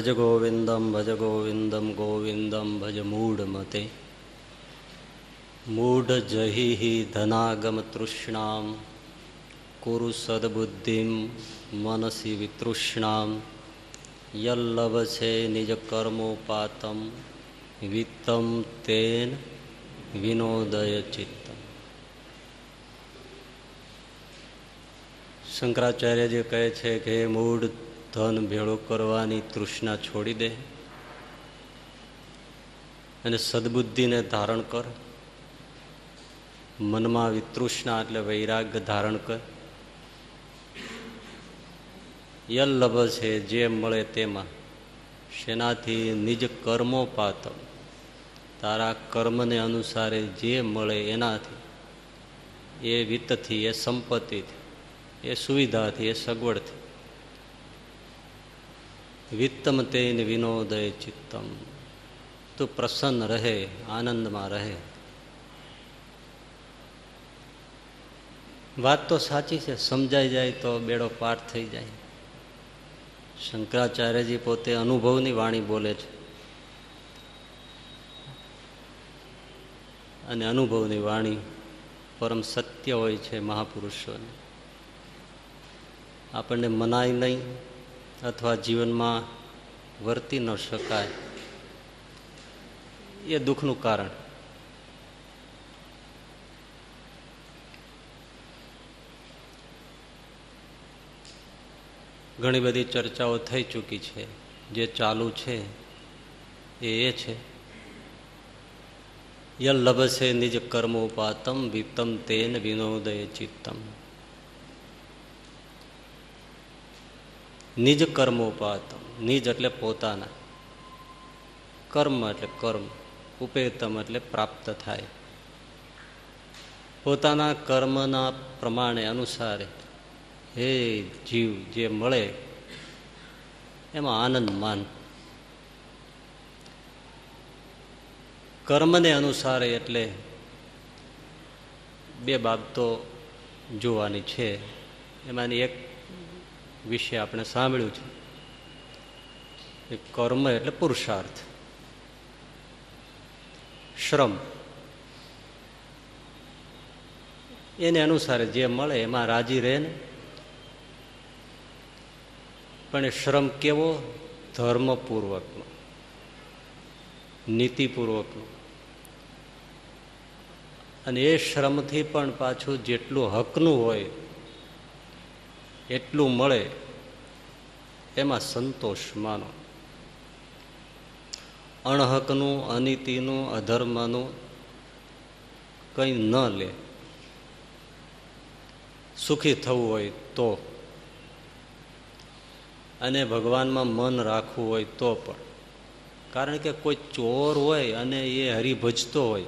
ભજ ગોવિંદમ ભજ ગોવિંદમ ગોવિંદમ ભજ મૂઢમતે મૂઢ જહિ ધનાગમ તૃષ્ણામ કુરુ સદબુદ્ધિમ મનસી વિતૃષ્ણામ યલ્લભસે નિજ કર્મોપાતમ વિત્તમ તેન વિનોદય ચિત્તમ શંકરાચાર્યજી કહે છે કે હે મૂઢ ધન ભેળો કરવાની તૃષ્ણા છોડી દે અને સદબુદ્ધિને ધારણ કર. મનમાં વિતૃષ્ણા એટલે વૈરાગ્ય ધારણ કર. યલ્લભ છે જે મળે તેમાં. શેનાથી? નિજ કર્મો પાતમ તારા કર્મને અનુસારે જે મળે એનાથી. એ વિત્તથી, એ સંપત્તિથી, એ સુવિધાથી, એ સગવડથી. વિત્તમ તેન વિનોદય ચિત્તમ તું પ્રસન્ન રહે આનંદમાં રહે વાત તો સાચી છે સમજાઈ જાય તો બેડો પાર થઈ જાય શંકરાચાર્યજી પોતે અનુભવની વાણી બોલે છે અને અનુભવની વાણી પરમ સત્ય હોય છે મહાપુરુષોની. આપણને મનાય નહીં અથવા જીવનમાં વર્તી ન શકાય. એ દુઃખનું કારણ. ઘણી બધી ચર્ચાઓ થઈ ચૂકી છે. જે ચાલુ છે, એ એ છે. યલ્લભસે નિજ કર્મોપાતમ વિપ્તમ તેન વિનોદય ચિત્તમ. નિજ કર્મોપાતમ નિજ એટલે પોતાના. કર્મ એટલે કર્મ. ઉપેતમ એટલે પ્રાપ્ત થાય. પોતાના કર્મના પ્રમાણે અનુસારે હે જીવ જે મળે, એમાં આનંદ માન. કર્મને અનુસારે એટલે બે બાબતો જોવાની છે. એમાંની એક વિશે આપણે સાંભળ્યું છે. કર્મ એટલે પુરુષાર્થ. શ્રમ. એને અનુસારે જે મળે એમાં રાજી રહે ને. પણ શ્રમ કેવો? ધર્મપૂર્વકનો. નીતિપૂર્વકનો. અને એ શ્રમથી પણ પાછું જેટલું હકનું હોય એટલું મળે, એમાં સંતોષ માનો. અણહકનું, અનીતિનું, અધર્મનું કંઈ ન લે. સુખી થવું હોય તો. અને ભગવાનમાં મન રાખવું હોય તો પણ. કારણ કે કોઈ ચોર હોય અને એ હરિભજતો હોય,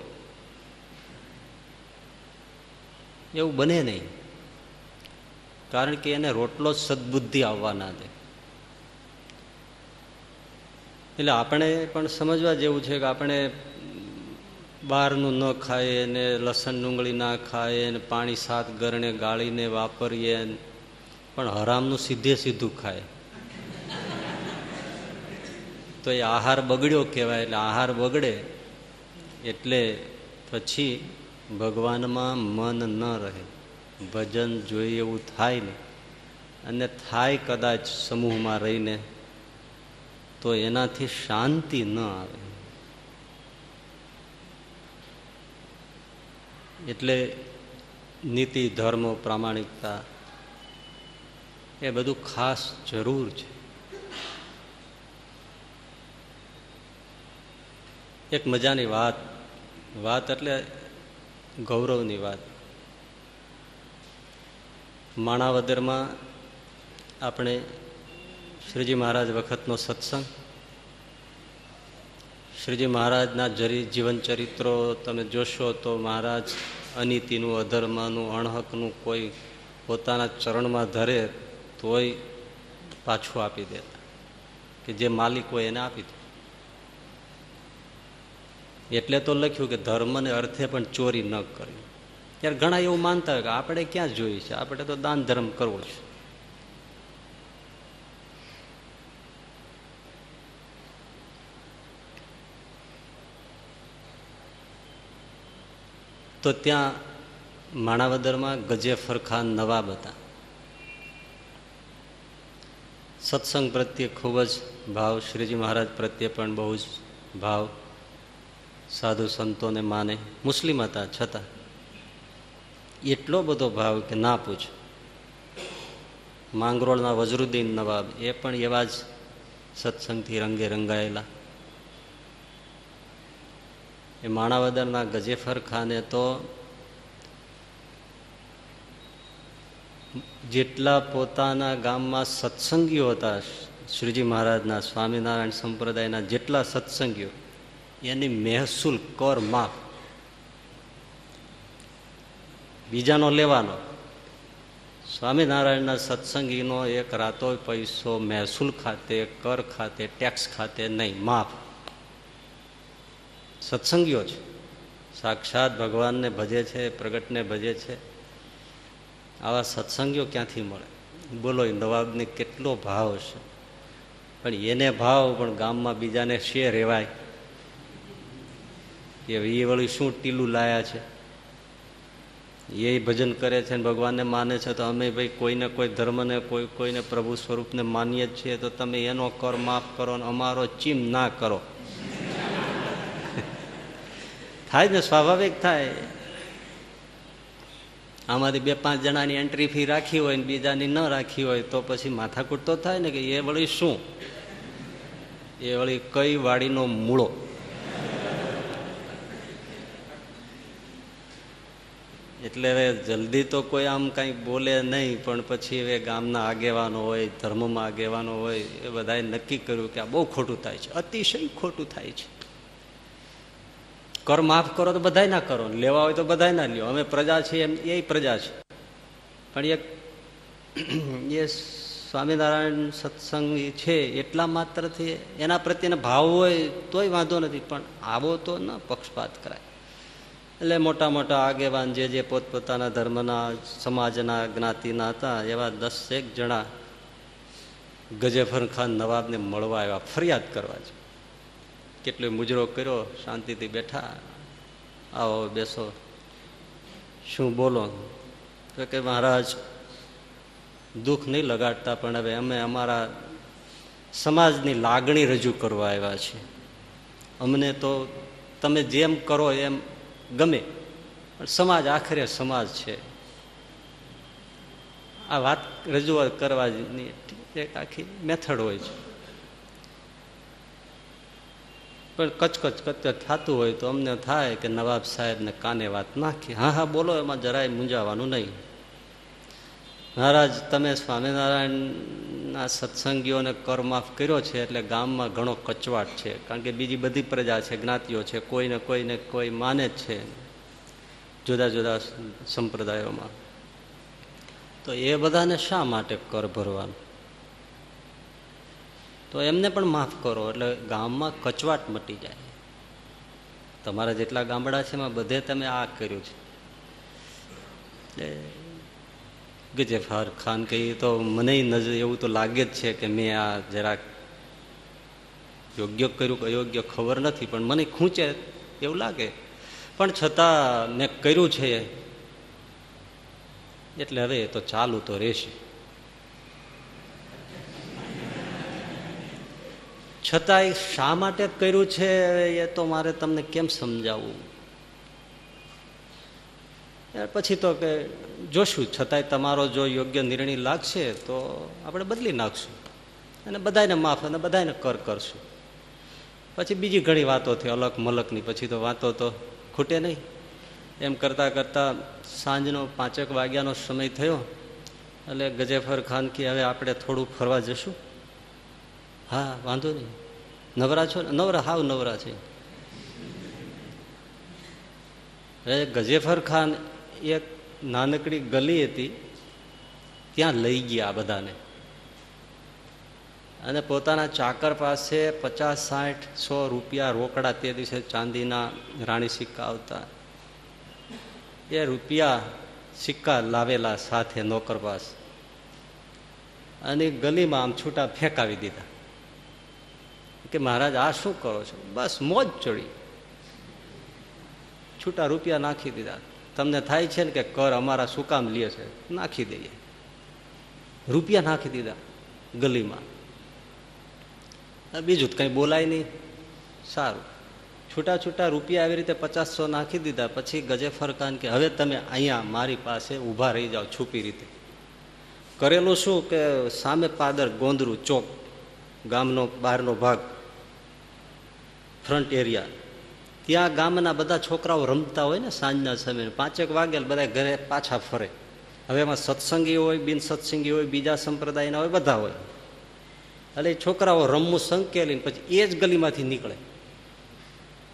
એવું બને નહીં. કારણ કે એને રોટલો જ સદબુદ્ધિ આવવા ના દે. એટલે આપણે પણ સમજવા જેવું છે કે આપણે બહારનું ન ખાઈએ ને લસણ ડુંગળી ના ખાઈએ ને પાણી સાત ગરણે ગાળીને વાપરીએ પણ હરામનું સીધે સીધું ખાય. તો એ આહાર બગડ્યો કહેવાય એટલે આહાર બગડે એટલે પછી ભગવાનમાં મન ન રહે. ભજન જોઈએ એવું થાય ને, અને થાય કદાચ સમૂહમાં રહીને, તો એનાથી શાંતિ ન આવે. એટલે નીતિ, ધર્મ, પ્રામાણિકતા એ બધું ખાસ જરૂર છે. એક મજાની વાત વાત એટલે ગૌરવની વાત. માણાવદરમાં આપણે શ્રીજી મહારાજ વખતનો સત્સંગ. શ્રીજી મહારાજના જરી જીવન ચરિત્રો તમે જોશો તો મહારાજ અનીતિનું, અધર્મનું, અણહકનું કોઈ પોતાના ચરણમાં ધરે તોય પાછું આપી દેતા. કે જે માલિક હોય એને આપી દે. એટલે તો લખ્યું કે ધર્મને અર્થે પણ ચોરી ન કરવી ત્યારે ઘણા એવું માનતા હોય કે આપણે ક્યાં જોઈએ છે આપણે તો દાન ધર્મ કરવો છે. તો ત્યાં માણાવદરમાં ગજેફર ખાન નવાબ હતા. સત્સંગ પ્રત્યે ખૂબ જ ભાવ, શ્રીજી મહારાજ પ્રત્યે પણ બહુ જ ભાવ સાધુ સંતોને માને. મુસ્લિમ હતા છતાં. એટલો બધો ભાવ કે ના પૂછ. માંગરોળના વજરુદ્દીન નવાબ એ પણ એવા જ સત્સંગથી રંગે રંગાયેલા. એ માણાવદરના ગજેફર ખાને તો જેટલા પોતાના ગામમાં સત્સંગીઓ હતા, શ્રીજી મહારાજના, સ્વામિનારાયણ સંપ્રદાયના જેટલા સત્સંગીઓ, એની મહેસૂલ કર માફ. બીજાનો લેવાનો. સ્વામિનારાયણના સત્સંગીનો એક રાતો પૈસો મહેસૂલ ખાતે, કર ખાતે, ટેક્સ ખાતે નહીં, માફ. સત્સંગીઓ છે સાક્ષાત ભગવાનને ભજે છે, પ્રગટને ભજે છે. આવા સત્સંગીઓ ક્યાંથી મળે? બોલો નવાબને કેટલો ભાવ છે પણ એને ભાવ, પણ ગામમાં બીજાને શે રેવાય? કે એ વળી શું ટીલું લાયા છે? એ ભજન કરે છે ને ભગવાનને માને છે, તો અમે ભાઈ કોઈને કોઈ ધર્મને, કોઈ કોઈને પ્રભુ સ્વરૂપને માનીએ જ છીએ, તો તમે એનો કર માફ કરો ને અમારો ચીમ ના કરો. થાય ને, સ્વાભાવિક થાય. આમાંથી બે પાંચ જણાની એન્ટ્રી ફી રાખી હોય ને બીજાની ન રાખી હોય, તો પછી માથાકૂટ તો થાય ને કે એ વળી શું? એ વળી કઈ વાડીનો મૂળો? એટલે જલ્દી તો કોઈ આમ કંઈ બોલે નહીં, પણ પછી હવે ગામના આગેવાનો હોય, ધર્મમાં આગેવાનો હોય, એ બધાએ નક્કી કર્યું કે આ બહુ ખોટું થાય છે, અતિશય ખોટું થાય છે. કર માફ કરો તો બધાય ના કરો, લેવા હોય તો બધાય ના લ્યો, અમે પ્રજા છીએ એમ, એ પ્રજા છે. પણ એક એ સ્વામિનારાયણ સત્સંગ છે, એટલા માત્રથી એના પ્રત્યેનો ભાવ હોય તોય વાંધો નથી, પણ આવો તો ન પક્ષપાત કરાય. એટલે મોટા મોટા આગેવાન જે જે પોતપોતાના ધર્મના, સમાજના જ્ઞાતિના હતા, એવા દસેક જણા ગજેફર ખાન નવાબને મળવા આવ્યા, ફરિયાદ કરવા છે કેટલો મુજરો કર્યો, શાંતિથી બેઠા, આવો, બેસો. શું બોલો? તો કે મહારાજ, દુઃખ નહીં લગાડતા, પણ હવે અમે અમારા સમાજની લાગણી રજૂ કરવા આવ્યા છીએ. અમને તો તમે જેમ કરો એમ ગમે. પણ સમાજ આખરે સમાજ છે. આ વાત રજૂઆત કરવાની એક આખી મેથડ હોય છે. પણ કચકચ કચકચ થતું હોય તો અમને થાય કે નવાબ સાહેબને કાને વાત નાખી. હા હા, બોલો, એમાં જરાય મૂંઝાવાનું નહીં. મહારાજ, તમે સ્વામિનારાયણના સત્સંગીઓને કર માફ કર્યો છે એટલે ગામમાં ઘણો કચવાટ છે. કારણ કે બીજી બધી પ્રજા છે, જ્ઞાતિઓ છે, કોઈને કોઈને કોઈ માને જ છે જુદા જુદા સંપ્રદાયોમાં. તો એ બધાને શા માટે કર ભરવાનું? તો એમને પણ માફ કરો, એટલે ગામમાં કચવાટ મટી જાય. તમારા જેટલા ગામડા છે એમાં બધે તમે આ કર્યું છે. ગજેફાર ખાન કહી તો મને નજર એવું તો લાગે જ છે કે મેં આ જરાક યોગ્ય કર્યું કે અયોગ્ય ખબર નથી, પણ મને ખૂંચે એવું લાગે. પણ છતાં મેં કર્યું છે એટલે હવે તો ચાલુ તો રહેશે. છતાંય શા માટે કર્યું છે એ તો મારે તમને કેમ સમજાવવું પછી તો કે જોશું. છતાંય તમારો જો યોગ્ય નિર્ણય લાગશે તો આપણે બદલી નાખશું. અને બધાને માફ અને બધાને કર કરશું. પછી બીજી ઘણી વાતો થઈ અલગ મલકની પછી તો વાતો તો ખૂટે નહીં. એમ કરતાં કરતાં સાંજનો પાંચેક વાગ્યાનો સમય થયો. એટલે ગજેફર ખાન કે હવે આપણે થોડું ફરવા જશું. હા, વાંધો નહીં. નવરા છો નવરા, હાવ નવરા છે. એ ગજેફર ખાન એક નાનકડી ગલી હતી, ત્યાં લઈ ગયા બધાને. અને પોતાના ચાકર પાસે પચાસ, સાઠ, સો રૂપિયા રોકડા તે દિવસે ચાંદીના રાણી સિક્કા આવતા. એ રૂપિયા સિક્કા લાવેલા સાથે નોકર પાસ. અને ગલીમાં આમ છૂટા ફેંકાવી દીધા. કે મહારાજ, આ શું કરો છો? બસ મોજ ચડી. છૂટા રૂપિયા નાખી દીધા. તમને થાય છે ને કે કર અમારા શું કામ લે છે? નાખી દઈએ. રૂપિયા નાખી દીધા ગલીમાં. બીજું જ કંઈ બોલાય નહીં. સારું. છૂટા છૂટા રૂપિયા આવી રીતે પચાસસો નાખી દીધા, પછી ગજેફર ખાન કે હવે તમે અહીંયા મારી પાસે ઊભા રહી જાઓ છુપી રીતે. કરેલું શું કે સામે પાદર ગોંદરું ચોક, ગામનો બહારનો ભાગ, ફ્રન્ટ એરિયા. ત્યાં ગામના બધા છોકરાઓ રમતા હોય ને સાંજના સમયે. પાંચેક વાગે બધા ઘરે પાછા ફરે. હવે એમાં સત્સંગી હોય, બિન સત્સંગી હોય, બીજા સંપ્રદાયના હોય, બધા હોય. એટલે છોકરાઓ રમવું સંકેલી પછી એ જ ગલીમાંથી નીકળે.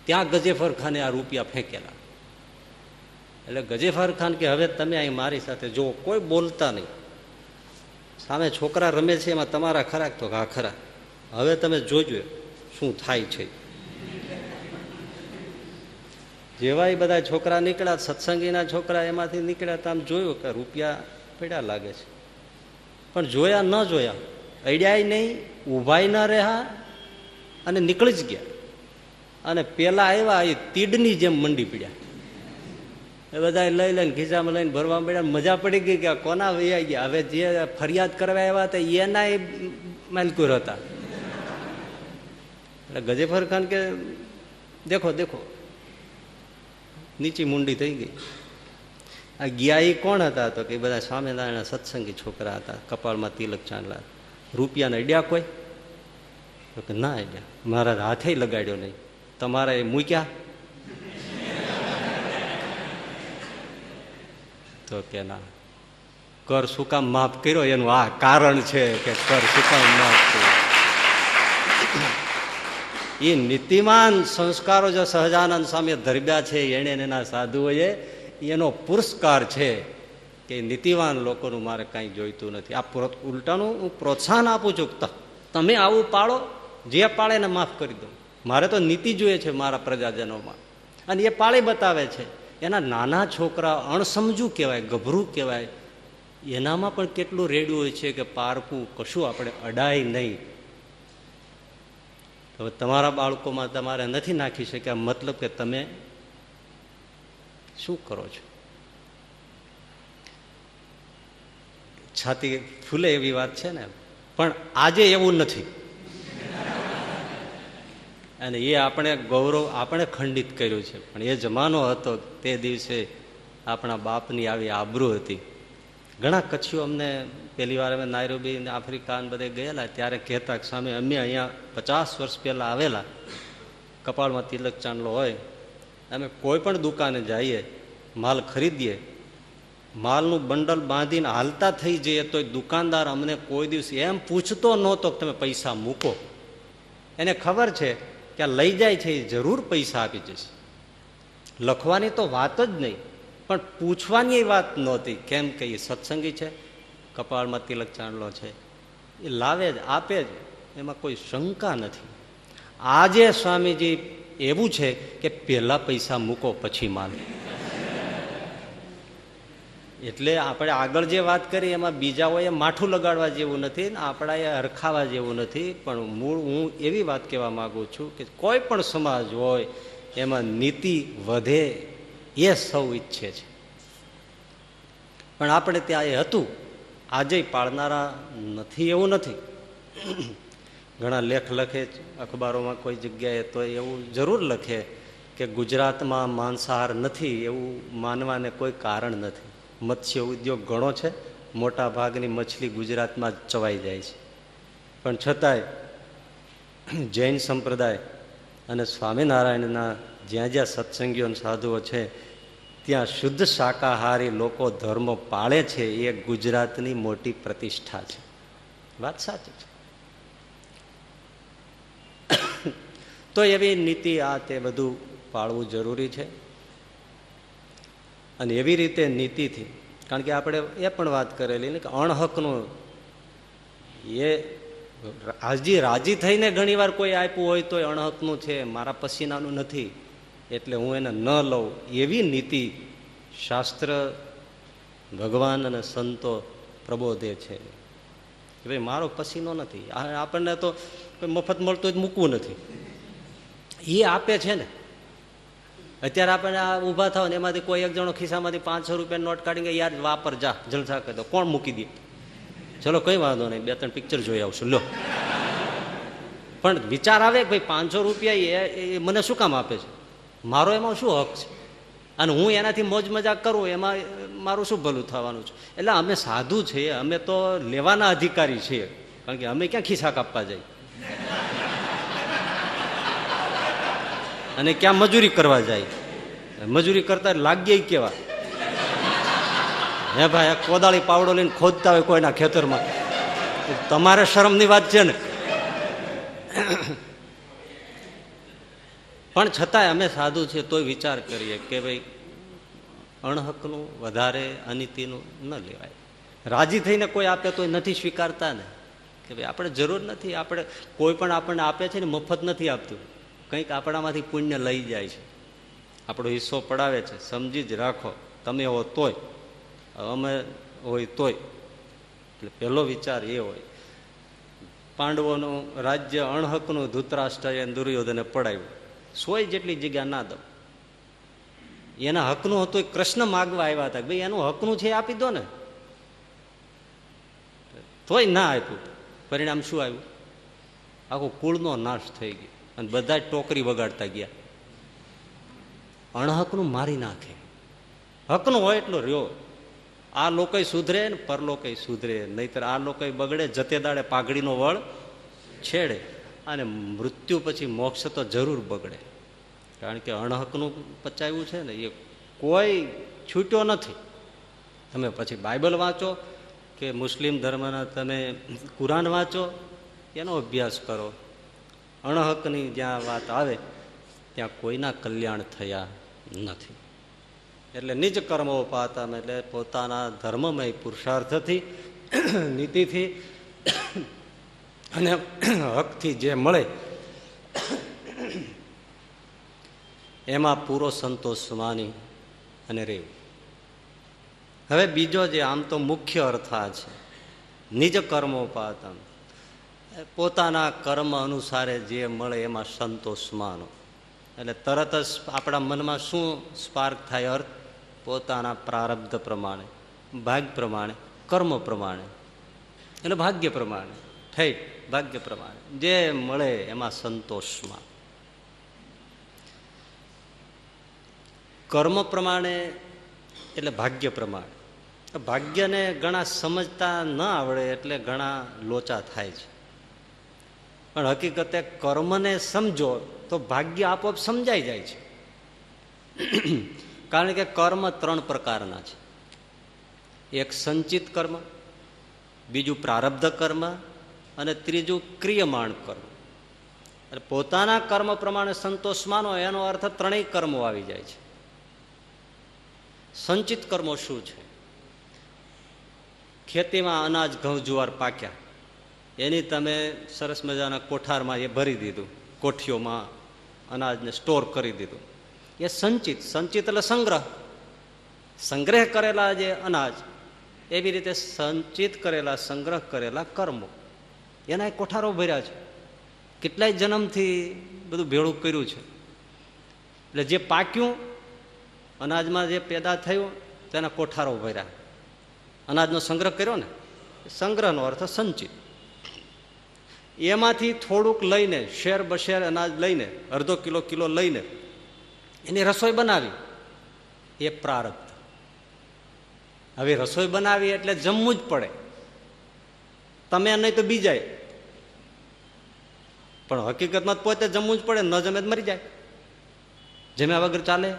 ત્યાં ગજેફર ખાને આ રૂપિયા ફેંકેલા. એટલે ગજેફર ખાન કે હવે તમે અહીં મારી સાથે જુઓ, કોઈ બોલતા નહીં. સામે છોકરા રમે છે, એમાં તમારા ખરા તો હા ખરા. હવે તમે જોજો શું થાય છે. જેવા બધા છોકરા નીકળ્યા, સત્સંગીના છોકરા એમાંથી નીકળ્યા, તો આમ જોયું કે રૂપિયા પડ્યા લાગે છે. પણ જોયા ન જોયા, અડ્યાય નહીં, ઊભાય ન રહ્યા અને નીકળી જ ગયા. અને પેલા આવ્યા એ તીડની જેમ મંડી પડ્યા. એ બધા લઈ લઈને ખિસ્સામાં લઈને ભરવા પડ્યા મજા પડી ગઈ કે કોના વૈયા ગયા? હવે જે ફરિયાદ કરવા આવ્યા હતા એના એ માલકુર હતા. એટલે ગજેફર ખાન કે, દેખો દેખો. નીચી મુંડી થઈ ગઈ. આ એ કોણ હતા તો કે બધા સ્વામિનારાયણ સત્સંગી છોકરા હતા, કપાળમાં તિલક ચાંદલા. રૂપિયાને અડ્યા કોઈ? તો કે ના અડ્યા મારા હાથે લગાડ્યો નહીં. તમારા એ મૂક્યા? તો કે ના. કર શું કામ માફ કર્યો, એનું આ કારણ છે કે કર શું કામ માફ કર્યો. એ નીતિમાન સંસ્કારો જે સહજાનંદ સ્વામી ધરબ્યા છે, એને એના સાધુઓએ, એનો પુરસ્કાર છે કે નીતિવાન લોકોનું મારે કાંઈ જોઈતું નથી. આ ઉલટાનું હું પ્રોત્સાહન આપું છું તમે આવું પાળો જે પાળે એને માફ કરી દો. મારે તો નીતિ જોઈએ છે મારા પ્રજાજનોમાં. અને એ પાળે બતાવે છે. એના નાના છોકરા અણસમજુ કહેવાય, ગભરું કહેવાય. એનામાં પણ કેટલું રેડું હોય છે કે પારકું, કશું આપણે અડાય નહીં. હવે તમારા બાળકોમાં તમારે નથી નાખી શક્યા મતલબ કે તમે શું કરો છો? છાતી ફૂલે એવી વાત છે ને? પણ આજે એવું નથી. અને એ આપણે ગૌરવ આપણે ખંડિત કર્યું છે. પણ એ જમાનો હતો તે દિવસે આપણા બાપની આવી આબરૂ હતી. ઘણા કચ્છીઓ અમને પહેલી વાર અમે નાયરોબી આફ્રિકા બધે ગયેલા. ત્યારે કહેતા સામે અમે અહીંયા પચાસ વર્ષ પહેલાં આવેલા. કપાળમાં તિલક ચાંદલો હોય. અમે કોઈ પણ દુકાને જઈએ, માલ ખરીદીએ. માલનું બંડલ બાંધીને હાલતા થઈ જઈએ તો દુકાનદાર અમને કોઈ દિવસ એમ પૂછતો નહોતો કે, તમે પૈસા મૂકો. એને ખબર છે કે આ લઈ જાય છે એ જરૂર પૈસા આપી જશે. લખવાની તો વાત જ નહીં. પણ પૂછવાની વાત નહોતી. કેમ કે એ સત્સંગી છે, કપાળમાં તિલક ચાંદલો છે. એ લાવે જ, આપે જ. એમાં કોઈ શંકા નથી. આજે સ્વામીજી એવું છે કે પહેલાં પૈસા મૂકો, પછી માલ. એટલે આપણે આગળ જે વાત કરી, એમાં બીજાઓએ માઠું લગાડવા જેવું નથી ને આપણાએ હરખાવા જેવું નથી. પણ મૂળ હું એવી વાત કહેવા માગું છું કે કોઈ પણ સમાજ હોય, એમાં નીતિ વધે. એ સૌ ઈચ્છે છે. પણ આપણે ત્યાં એ હતું આજે પાળનારા નથી, એવું નથી. ઘણા લેખ લખે અખબારોમાં કોઈ જગ્યાએ તો એવું જરૂર લખે કે ગુજરાતમાં માંસાહાર નથી, એવું માનવાને કોઈ કારણ નથી. મત્સ્ય ઉદ્યોગ ઘણો છે, મોટા ભાગની મછલી ગુજરાતમાં જ ચવાઈ જાય છે. પણ છતાંય જૈન સંપ્રદાય અને સ્વામિનારાયણના જ્યાં જ્યાં સત્સંગીઓ સાધુઓ છે ત્યાં શુદ્ધ શાકાહારી લોકો ધર્મ પાળે છે, એ ગુજરાતની મોટી પ્રતિષ્ઠા છે. વાત સાચી છે. તો એવી નીતિ આ તે બધું પાળવું જરૂરી છે. અને એવી રીતે નીતિથી, કારણ કે આપણે એ પણ વાત કરેલી ને કે અણહકનું એ હાજી રાજી થઈને ઘણીવાર કોઈ આપ્યું હોય તો અણહકનું છે, મારા પસીનાનું નથી. એટલે હું એને ન લઉં એવી નીતિ શાસ્ત્ર ભગવાન અને સંતો પ્રબોધે છે. કે ભાઈ, મારો પસીનો નથી. આપણને તો કોઈ મફત મળતું જ મૂકવું નથી. એ આપે છે ને. અત્યારે આપણે આ ઊભા થાવ ને, એમાંથી કોઈ એક જણો ખિસ્સામાંથી પાંચસો રૂપિયા નોટ કાઢીને યાર, વાપર, જા, જલસા કરી દો. કોણ મૂકી દે? ચલો, કઈ વાંધો નહીં, બે ત્રણ પિક્ચર જોઈ આવશું. લો. પણ વિચાર આવે કે ભાઈ, પાંચસો રૂપિયા એ મને શું કામ આપે છે? મારો એમાં શું હક છે? અને હું એનાથી મોજ મજાક કરું, એમાં મારું શું ભલું થવાનું છે? એટલે અમે સાધુ છીએ, અમે તો લેવાના અધિકારી છીએ. કારણ કે અમે ક્યાં ખિસ્સા કાપવા જઈએ અને ક્યાં મજૂરી કરવા જાય? મજૂરી કરતા લાગીએ કેવા? હે ભાઈ કોદાળી પાવડો લઈને ખોદતા હોય કોઈના ખેતરમાં. તમારે શરમની વાત છે ને? પણ છતાંય અમે સાધુ છે તોય વિચાર કરીએ કે ભાઈ, અણહકનું, વધારે અનિતિનું ન લેવાય. રાજી થઈને કોઈ આપે તો નથી સ્વીકારતા ને? કે ભાઈ, આપણે જરૂર નથી. આપણે કોઈ પણ આપણને આપે છે ને, મફત નથી આપતું. કંઈક આપણામાંથી પુણ્ય લઈ જાય છે. આપણો હિસ્સો પડાવે છે. સમજી જ રાખો. તમે હો તોય. અમે હોય તોય. એટલે પહેલો વિચાર એ હોય. પાંડવોનું રાજ્ય અણહકનું ધૂતરાષ્ટ્રએ દુર્યોધને પડાવ્યું. સોય જેટલી જગ્યા ના દો એના હકનું હતું કૃષ્ણ માગવા આવ્યા હતા ભાઈ, એનું હકનું છે આપી દો ને. તોય ના આપ્યું. પરિણામ શું આવ્યું? આખો કુળનો નાશ થઈ ગયો અને બધા ટોકરી વગાડતા ગયા. અણહકનું મારી નાખે. હકનું હોય એટલો રહ્યો. આ લોકો સુધરે ને પરલોકે સુધરે. નહીતર આ લોકો બગડે, જતે દાડે પાઘડીનો વળ છેડે. અને મૃત્યુ પછી મોક્ષ તો જરૂર બગડે. કારણ કે અણહકનું પચાવ્યું છે ને, એ કોઈ છૂટ્યો નથી. તમે પછી બાઇબલ વાંચો કે મુસ્લિમ ધર્મના તમે કુરાન વાંચો, એનો અભ્યાસ કરો. અણહકની જ્યાં વાત આવે, ત્યાં કોઈના કલ્યાણ થયા નથી. એટલે નિજ કર્મો પાતા એટલે પોતાના ધર્મમય પુરુષાર્થથી, નીતિથી અને હકથી જે મળે, એમાં પૂરો સંતોષ માની અને રહેવું હવે બીજો જે આમ તો મુખ્ય અર્થ આ છે, નિજ કર્મોપાતમ. પોતાના કર્મ અનુસારે જે મળે એમાં સંતોષ માનો. એટલે તરત જ આપણા મનમાં શું સ્પાર્ક થાય? અર્થ, પોતાના પ્રારબ્ધ પ્રમાણે, ભાગ પ્રમાણે, કર્મ પ્રમાણે, એટલે ભાગ્ય પ્રમાણે. થઈ ભાગ્ય પ્રમાણે. જે મળે એમાં સંતોષમાં. કર્મ પ્રમાણે એટલે ભાગ્ય પ્રમાણે. ભાગ્યને ઘણા સમજતા ન આવડે એટલે ઘણા લોચા થાય છે. પણ હકીકતે કર્મને સમજો તો ભાગ્ય આપોઆપ સમજાઈ જાય છે. કારણ કે કર્મ ત્રણ પ્રકારના છે. એક સંચિત કર્મ, બીજું પ્રારબ્ધ કર્મ અને ત્રીજું ક્રિયમાણ કર્મ. એટલે પોતાના કર્મ પ્રમાણે સંતોષ માનો, એનો અર્થ ત્રણેય કર્મો આવી જાય છે. સંચિત કર્મો શું છે? ખેતીમાં અનાજ, ઘઉં, જુવાર પાક્યા. એની તમે સરસ મજાના કોઠારમાં એ ભરી દીધું, કોઠીઓમાં અનાજને સ્ટોર કરી દીધું. એ સંચિત સંચિત એટલે સંગ્રહ. સંગ્રહ કરેલા જે અનાજ, એવી રીતે સંચિત કરેલા, સંગ્રહ કરેલા કર્મો. એના કોઠારો ભર્યા છે. કેટલાય જન્મથી બધું ભેળું કર્યું છે. એટલે જે પાક્યું, અનાજમાં જે પેદા થયું તેના કોઠારો ભર્યા. અનાજનો સંગ્રહ કર્યો ને? સંગ્રહનો અર્થ સંચિત. એમાંથી થોડુંક લઈને, શેર બશેર અનાજ લઈને, અડધો કિલો કિલો લઈને, એની રસોઈ બનાવી. એ પ્રારબ્ધ. હવે રસોઈ બનાવી એટલે જમવું જ પડે. તમે નહીં તો બીજાય. પણ હકીકતમાં પોતે જમવું જ પડે, ન જમે મરી જાય. જમ્યા વગર ચાલે.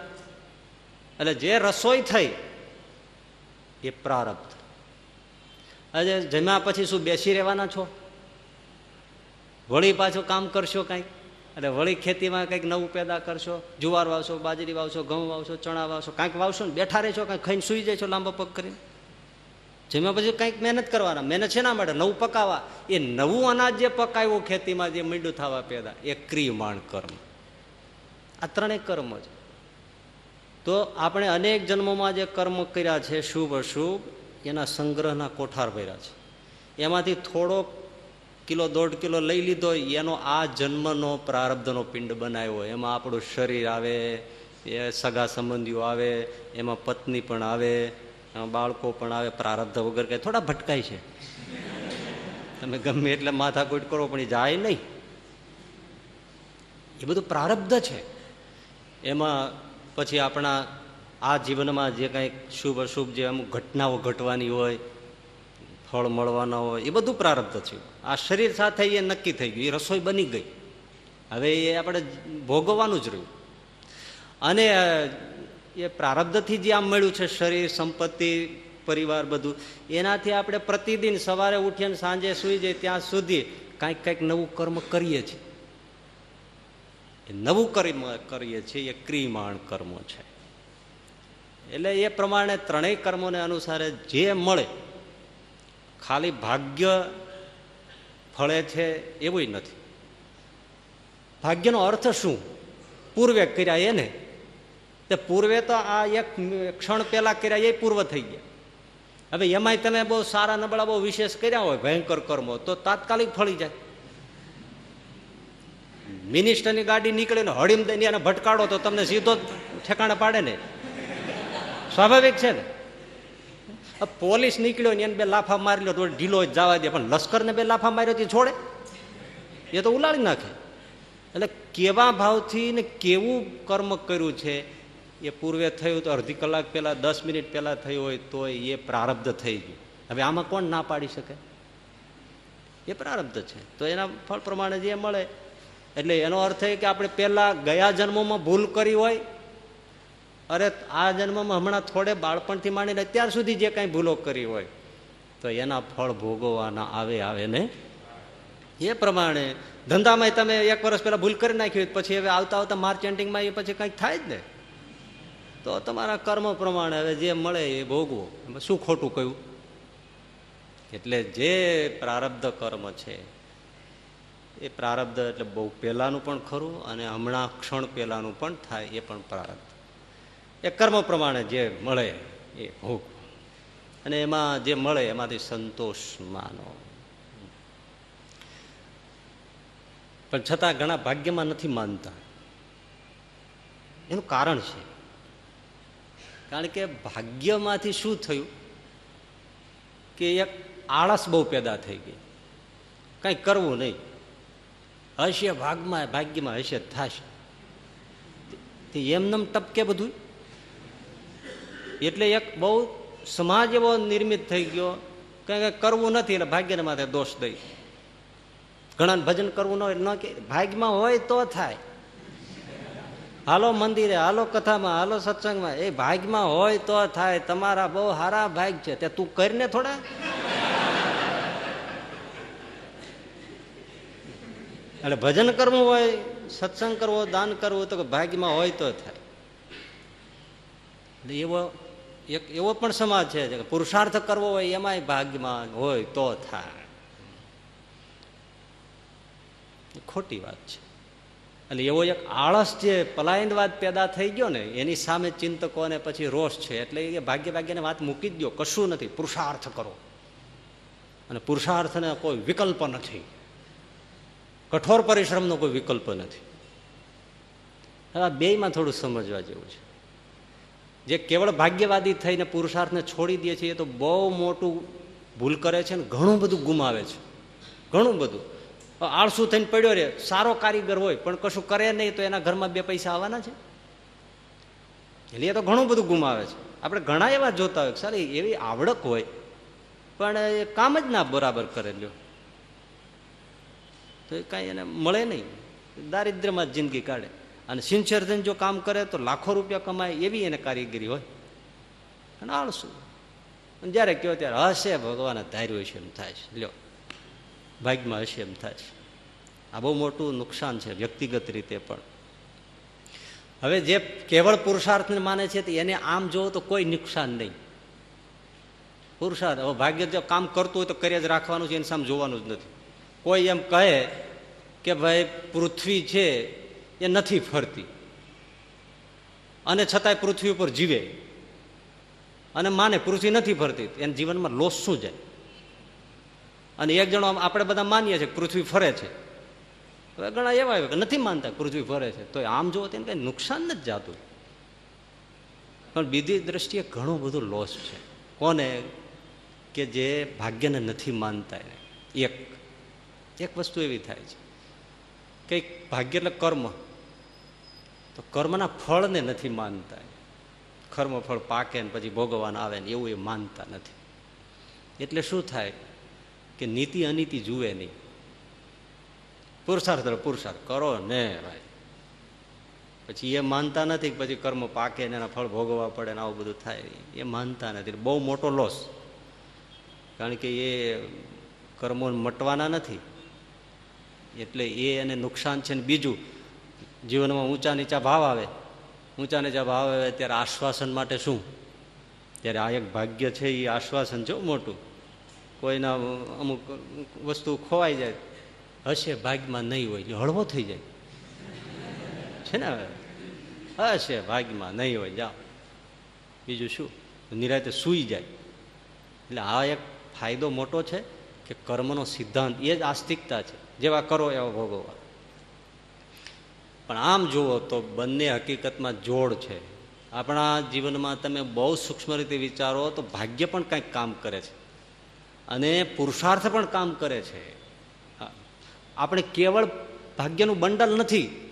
એટલે જે રસોઈ થઈ, એ પ્રારબ્ધ. આજે જમ્યા પછી શું બેસી રહેવાના છો? વળી પાછું કામ કરશો કંઈક? એટલે વળી ખેતીમાં કંઈક નવું પેદા કરશો? જુવાર વાવશો, બાજરી વાવશો, ઘઉં વાવશો, ચણા વાવશો, કાંઈક વાવશો ને બેઠા રહેશો, કાંઈક ખાઈને સુઈ જાય છો લાંબા પગ કરીને? જેમાં પછી કંઈક મહેનત કરવાના. મહેનત છે ના માટે? નવું પકાવવા એ નવું અનાજ જે પકાવ્યું ખેતીમાં જે મીંડું થવા પેદા, એ ક્રિયમાણ કર્મ. આ ત્રણેય કર્મ છે તો આપણે અનેક જન્મોમાં જે કર્મ કર્યા છે, શુભ અશુભ, એના સંગ્રહના કોઠાર ભર્યા છે. એમાંથી થોડોક કિલો, દોઢ કિલો લઈ લીધો, એનો આ જન્મનો પ્રારબ્ધનો પિંડ બનાવ્યો. એમાં આપણું શરીર આવે, એ સગા સંબંધીઓ આવે, એમાં પત્ની પણ આવે બાળકો પણ આવે પ્રારબ્ધ વગર કંઈ થોડા ભટકાય છે. તમે ગમે એટલે માથાકૂટ કરો, પણ એ જાય નહીં. એ બધું પ્રારબ્ધ છે. એમાં પછી આપણા આ જીવનમાં જે કંઈક શુભ અશુભ જે અમુક ઘટનાઓ ઘટવાની હોય, ફળ મળવાના હોય, એ બધું પ્રારબ્ધ છે. આ શરીર સાથે એ નક્કી થઈ ગયું, એ રસોઈ બની ગઈ. હવે એ આપણે ભોગવવાનું જ રહ્યું. અને એ પ્રારબ્ધથી જે આમ મળ્યું છે, શરીર, સંપત્તિ, પરિવાર બધું, એનાથી આપણે પ્રતિદિન સવારે ઉઠીને સાંજે સુઈ જઈએ, ત્યાં સુધી કાંઈક કાંઈક નવું કર્મ કરીએ છીએ. નવું કર્મ કરીએ છીએ, એ ક્રિમાણ કર્મો છે. એટલે એ પ્રમાણે ત્રણેય કર્મોને અનુસારે જે મળે, ખાલી ભાગ્ય ફળે છે એવું નથી. ભાગ્યનો અર્થ શું? પૂર્વે કર્યા એને. તે પૂર્વે તો આ એક ક્ષણ પહેલા કર્યા, એ પૂર્વ થઈ ગયા. હવે એમાંય તમે બહુ સારા નબળા, બહુ વિશેષ કર્યા હોય, ભયંકર કર્મો, તો તાત્કાલિક ફળી જાય. મિનિસ્ટરની ગાડી નીકળે ને હળીમ દઈને એને ભટકાડો તો તમને સીધો ઠેકાણે પાડે ને. સ્વાભાવિક છે ને? પોલીસ નીકળ્યો ને એને બે લાફા મારી લો તો ઢીલો જવા દે, પણ લશ્કરને બે લાફા માર્યો તે છોડે. એ તો ઉલાળી નાખે. એટલે કેવા ભાવથી ને કેવું કર્મ કર્યું છે એ પૂર્વે થયું તો અડધી કલાક પહેલાં, દસ મિનિટ પહેલાં થયું હોય તો એ પ્રારબ્ધ થઈ ગયું. હવે આમાં કોણ ના પાડી શકે? એ પ્રારબ્ધ છે. તો એના ફળ પ્રમાણે જે મળે. એટલે એનો અર્થ એ કે આપણે પહેલાં ગયા જન્મોમાં ભૂલ કરી હોય, અરે આ જન્મમાં હમણાં થોડે બાળપણથી માંડીને અત્યાર સુધી જે કાંઈ ભૂલો કરી હોય, તો એના ફળ ભોગવવાના આવે આવે ને? એ પ્રમાણે ધંધામાં તમે એક વર્ષ પહેલાં ભૂલ કરી નાખી પછી હવે આવતા આવતા માર્ચેન્ટિંગમાં એ પછી કંઈક થાય જ ને? તો તમારા કર્મ પ્રમાણે હવે જે મળે એ ભોગવો. એમાં શું ખોટું કહ્યું? એટલે જે પ્રારબ્ધ કર્મ છે, એ પ્રારબ્ધ એટલે બહુ પહેલાનું પણ ખરું અને હમણાં ક્ષણ પહેલાનું પણ થાય એ પણ પ્રારબ્ધ. એ કર્મ પ્રમાણે જે મળે એ ભોગ અને એમાં જે મળે એમાંથી સંતોષ માનો. પણ છતાં ઘણા ભાગ્યમાં નથી માનતા. એનું કારણ છે. કારણ કે ભાગ્યમાંથી શું થયું? કે એક આળસ બહુ પેદા થઈ ગઈ. કંઈ કરવું નહીં. હશે ભાગમાં, ભાગ્યમાં હશે થશે. એમનેમ ટપકે બધું. એટલે એક બહુ સમાજ એવો નિર્મિત થઈ ગયો. કંઈ કરવું નથી એટલે ભાગ્યને માથે દોષ દઈ. ઘણા ભજન કરવું ન હોય, ન કે ભાગ્યમાં હોય તો થાય. હાલો મંદિરે, હાલો કથામાં, હાલો સત્સંગમાં. એ ભાગમાં હોય તો થાય. તમારા બહુ સારા ભાગ છે. તે તું કરીને થોડા. એટલે ભજન કરવું હોય, સત્સંગ કરવો, દાન કરવું તો ભાગ્યમાં હોય તો થાય. એવો એક એવો પણ સમાજ છે કે પુરુષાર્થ કરવો હોય, એમાંય ભાગ્યમાં હોય તો થાય. ખોટી વાત છે. એટલે એવો એક આળસ જે પલાયનવાદ પેદા થઈ ગયો ને, એની સામે ચિંતકોને પછી રોષ છે. એટલે એ ભાગ્ય ભાગ્યને વાત મૂકી જ દો કશું નથી. પુરુષાર્થ કરો. અને પુરુષાર્થને કોઈ વિકલ્પ નથી. કઠોર પરિશ્રમનો કોઈ વિકલ્પ નથી. આ બેયમાં થોડું સમજવા જેવું છે. જે કેવળ ભાગ્યવાદી થઈને પુરુષાર્થને છોડી દે છે, એ તો બહુ મોટું ભૂલ કરે છે ને, ઘણું બધું ગુમાવે છે. ઘણું બધું. આળસુ થઈને પડ્યો રે. સારો કારીગર હોય, પણ કશું કરે નહીં તો એના ઘરમાં બે પૈસા આવવાના છે? એટલે એ તો ઘણું બધું ગુમાવે છે. આપણે ઘણા એવા જોતા હોય સારી એવી આવડક હોય, પણ એ કામ જ ના બરાબર કરે લ્યો. તો એ કાંઈ એને મળે નહીં. દારિદ્ર્યમાં જિંદગી કાઢે. અને સિન્સિયર થઈને જો કામ કરે તો લાખો રૂપિયા કમાય એવી એને કારીગરી હોય. અને આળસુ. જ્યારે કહો ત્યારે હશે, ભગવાને ધાર્યું છે એમ થાય છે. લ્યો. ભાગ્યમાં હશે એમ થાય આ બહુ મોટું નુકસાન છે વ્યક્તિગત રીતે પણ. હવે જે કેવળ પુરુષાર્થને માને છે એને આમ જોવો તો કોઈ નુકસાન નહીં. પુરુષાર્થ, હવે ભાગ્ય જો કામ કરતું હોય તો કરી જ રાખવાનું છે, એને સામે જોવાનું જ નથી. કોઈ એમ કહે કે ભાઈ પૃથ્વી છે એ નથી ફરતી. અને છતાંય પૃથ્વી ઉપર જીવે. અને માને પૃથ્વી નથી ફરતી, એને જીવનમાં લોસ શું જાય? અને એક જણો આપણે બધા માનીએ છીએ પૃથ્વી ફરે છે. હવે ઘણા એવા કે નથી માનતા પૃથ્વી ફરે છે. તો આમ જુઓ તેને કંઈ નુકસાન નથી જાતું. પણ બીજી દ્રષ્ટિએ ઘણું બધું લોસ છે. કોને? કે જે ભાગ્યને નથી માનતા એને. એક. એક વસ્તુ એવી થાય છે. કંઈક ભાગ્ય એટલે કર્મ. તો કર્મના ફળને નથી માનતા કર્મ ફળ પાકે ને પછી ભોગવાન આવે ને એવું એ માનતા નથી. એટલે શું થાય? કે નીતિ અનીતિ જુએ નહીં. પુરુષાર્થ પુરુષાર્થ કરો ને ભાઈ. પછી એ માનતા નથી પછી કર્મ પાકે ને એના ફળ ભોગવવા પડે ને આવું બધું થાય. એ માનતા નથી. બહુ મોટો લોસ કારણ કે એ કર્મો મટવાના નથી. એટલે એ એને નુકસાન છે ને બીજું. જીવનમાં ઊંચા નીચા ભાવ આવે. ઊંચા નીચા ભાવ આવે ત્યારે આશ્વાસન માટે શું? ત્યારે આ એક ભાગ્ય છે એ આશ્વાસન છે મોટું. કોઈના અમુક વસ્તુ ખોવાઈ જાય, હશે ભાગ્યમાં નહીં હોય હળવો થઈ જાય. છે ને હશે ભાગ્યમાં નહીં હોય, જાઓ. બીજું શું? નિરાતે સૂઈ જાય. એટલે આ એક ફાયદો મોટો છે કે કર્મનો સિદ્ધાંત, એ જ આસ્તિકતા છે. જેવા કરો એવા ભોગવવા. પણ આમ જુઓ તો બંને હકીકતમાં જોડ છે. આપણા જીવનમાં તમે બહુ સૂક્ષ્મ રીતે વિચારો તો ભાગ્ય પણ કંઈક કામ કરે છે. અને પુરુષાર્થ પણ કામ કરે છે. આપણે કેવળ ભાગ્યનું બંડલ નથી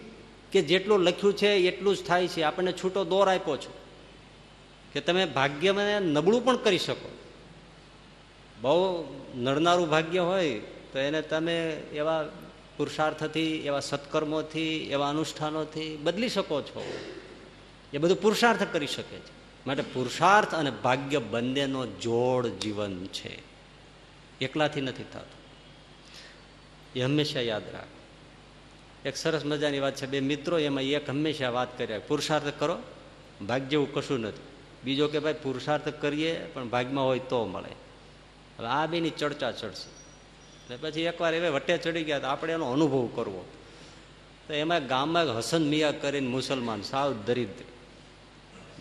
કે જેટલું લખ્યું છે એટલું જ થાય છે. આપણને છૂટો દોર આપ્યો છો કે તમે ભાગ્યમાં નબળું પણ કરી શકો. બહુ નડનારું ભાગ્ય હોય તો એને તમે એવા પુરુષાર્થથી, એવા સત્કર્મોથી, એવા અનુષ્ઠાનોથી બદલી શકો છો. એ બધું પુરુષાર્થ કરી શકે છે. માટે પુરુષાર્થ અને ભાગ્ય બંનેનો જોડ જીવન છે. એકલાથી નથી થતું. એ હંમેશા યાદ રાખ. એક સરસ મજાની વાત છે, બે મિત્રો એમાં એક હંમેશા વાત કર્યા પુરુષાર્થ કરો ભાગ્ય જેવું કશું નથી. બીજો કે ભાઈ, પુરુષાર્થ કરીએ, પણ ભાગમાં હોય તો મળે. હવે આ બેની ચર્ચા ચડશે. એટલે પછી એકવાર એવે વટે ચડી ગયા તો આપણે એનો અનુભવ કરવો. તો એમાં ગામમાં હસન મિયા કરીને મુસલમાન, સાવ દરિદ્ર.